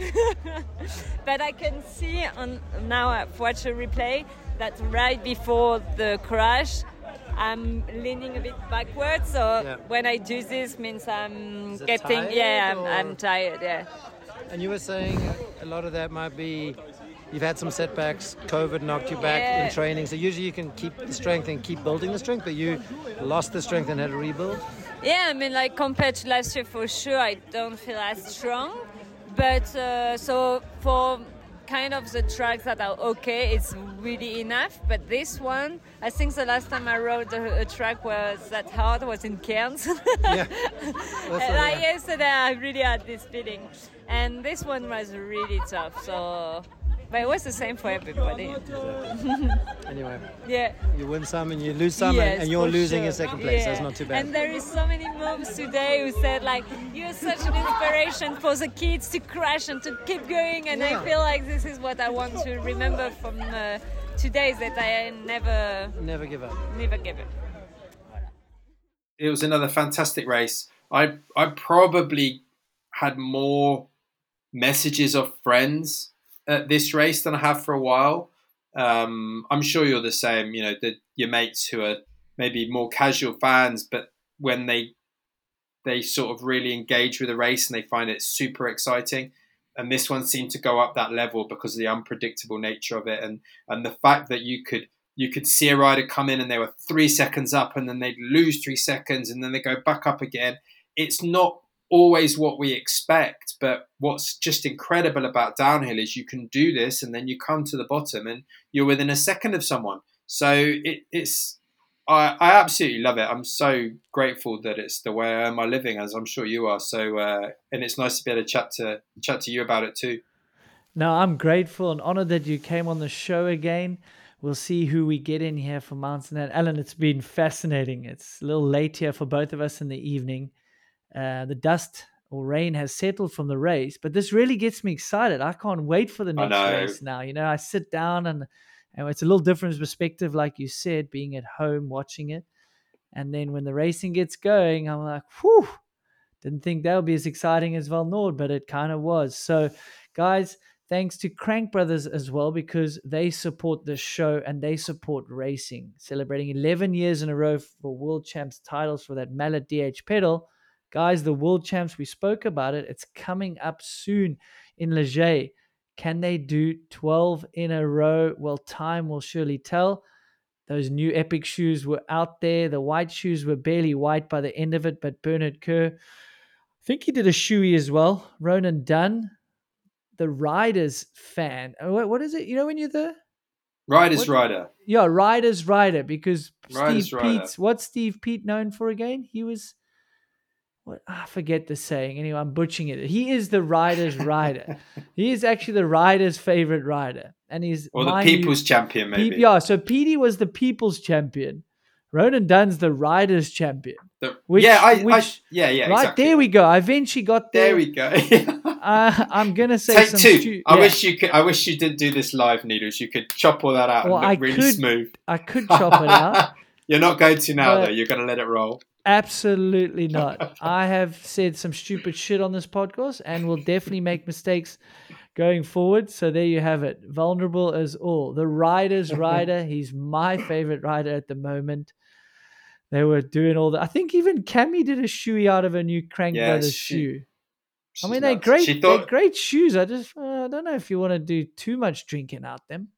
[laughs] [laughs] but I can see on now I've watched a replay that right before the crash, I'm leaning a bit backwards. So Yeah. when I do this, means I'm getting tired yeah, I'm, I'm tired. Yeah. And you were saying a lot of that might be you've had some setbacks, COVID knocked you back Yeah. in training. So usually you can keep the strength and keep building the strength, but you lost the strength and had to rebuild. Yeah, I mean, like compared to last year, for sure, I don't feel as strong. But uh, so for kind of the tracks that are okay, it's really enough. But this one, I think the last time I rode a, a track was that hard was in Cairns. yeah. [laughs] And like yesterday, I really had this feeling, and this one was really tough. So, but it was the same for everybody. [laughs] Anyway, yeah. you win some and you lose some, Yes, and, and you're losing sure. in second place. Yeah. That's not too bad. And there is so many moms today who said like, "You're such an inspiration for the kids to crash and to keep going." And Yeah. I feel like this is what I want to remember from uh, today: is that I never, Never give up. never give up. it was another fantastic race. I I probably had more messages of friends at this race than I have for a while. Um, I'm sure you're the same. You know, your mates who are maybe more casual fans, but when they they sort of really engage with the race and they find it super exciting. And this one seemed to go up that level because of the unpredictable nature of it, and and the fact that you could you could see a rider come in and they were three seconds up and then they'd lose three seconds and then they go back up again. It's not always what we expect, but what's just incredible about downhill is you can do this and then you come to the bottom and you're within a second of someone. So it, it's, I, I absolutely love it. I'm so grateful that it's the way I earn my living, as I'm sure you are. So, uh, and it's nice to be able to chat to chat to you about it too. No, I'm grateful and honored that you came on the show again. We'll see who we get in here for Mountain and Alan. It's been fascinating. It's a little late here for both of us in the evening, uh, the dust or rain has settled from the race. But this really gets me excited. I can't wait for the next race now. You know, I sit down and, and it's a little different perspective, like you said, being at home watching it. And then when the racing gets going, I'm like, whew, didn't think that would be as exciting as Vallnord, but it kind of was. So, guys, thanks to Crank Brothers as well, because they support this show and they support racing, celebrating 11 years in a row for World Champs titles for that Mallet DH pedal. Guys, the World Champs, we spoke about it. It's coming up soon in Les Gets. Can they do 12 in a row? Well, time will surely tell. Those new epic shoes were out there. The white shoes were barely white by the end of it, but Bernard Kerr, I think he did a shoey as well. Ronan Dunne, the Riders fan. Oh, What, is it? You know when you're the Riders What- Rider. yeah Riders Rider because Riders Steve Rider. Pete's what's Steve Peat known for again? He was what I forget the saying. Anyway, I'm butchering it. He is the Riders Rider. [laughs] he is actually the Riders' favorite rider, and he's Or the People's Champion, maybe. yeah, so Peaty was the People's Champion. Ronan Dunne's the Riders' Champion. The- Which- yeah, I, I, yeah, yeah, right exactly. there we go. I eventually got there. There we go. [laughs] uh, I'm gonna say Take some two. stu- I yeah. wish you could. I wish you didn't do this live, Needles. You could chop all that out Well, and look I really could- smooth. I could chop it out. [laughs] You're not going to now, though. You're going to let it roll. Absolutely not. I have said some stupid shit on this podcast and will definitely make mistakes going forward. So there you have it. Vulnerable as all. The rider's [laughs] rider. He's my favorite rider at the moment. They were doing all that. I think even Cammy did a shoey out of a new Crank Yeah, Brothers she- shoe. I mean, they're great. She they're great shoes. I just, uh, I don't know if you want to do too much drinking out them.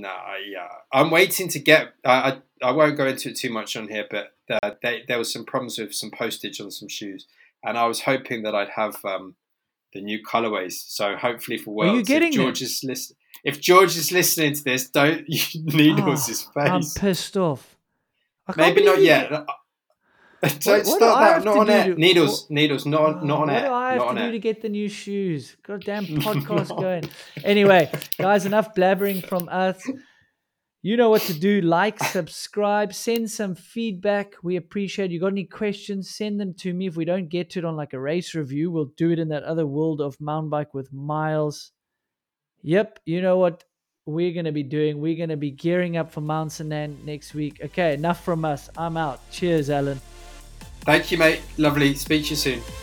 No, yeah. I'm waiting to get. I I, I won't go into it too much on here, but uh, they, there was some problems with some postage on some shoes, and I was hoping that I'd have um, the new colorways. So hopefully for Are you Worlds, getting if them? George is listen, if George is listening to this, don't needles Oh, his face. I'm pissed off. Maybe not yet. get- Don't what do start that. Not to on air. to- Needles, needles, not on, not on what air. do I have Not to do air. to get the new shoes? Goddamn [laughs] podcast going. Anyway, guys, enough blabbering from us. You know what to do. Like, subscribe, send some feedback. We appreciate. You got any questions? Send them to me. If we don't get to it on like a race review, we'll do it in that other world of mountain bike with Miles. Yep, you know what we're gonna be doing. We're gonna be gearing up for Mount Sanan next week. Okay, enough from us. I'm out. Cheers, Alan. Thank you, mate. Lovely. Speak to you soon.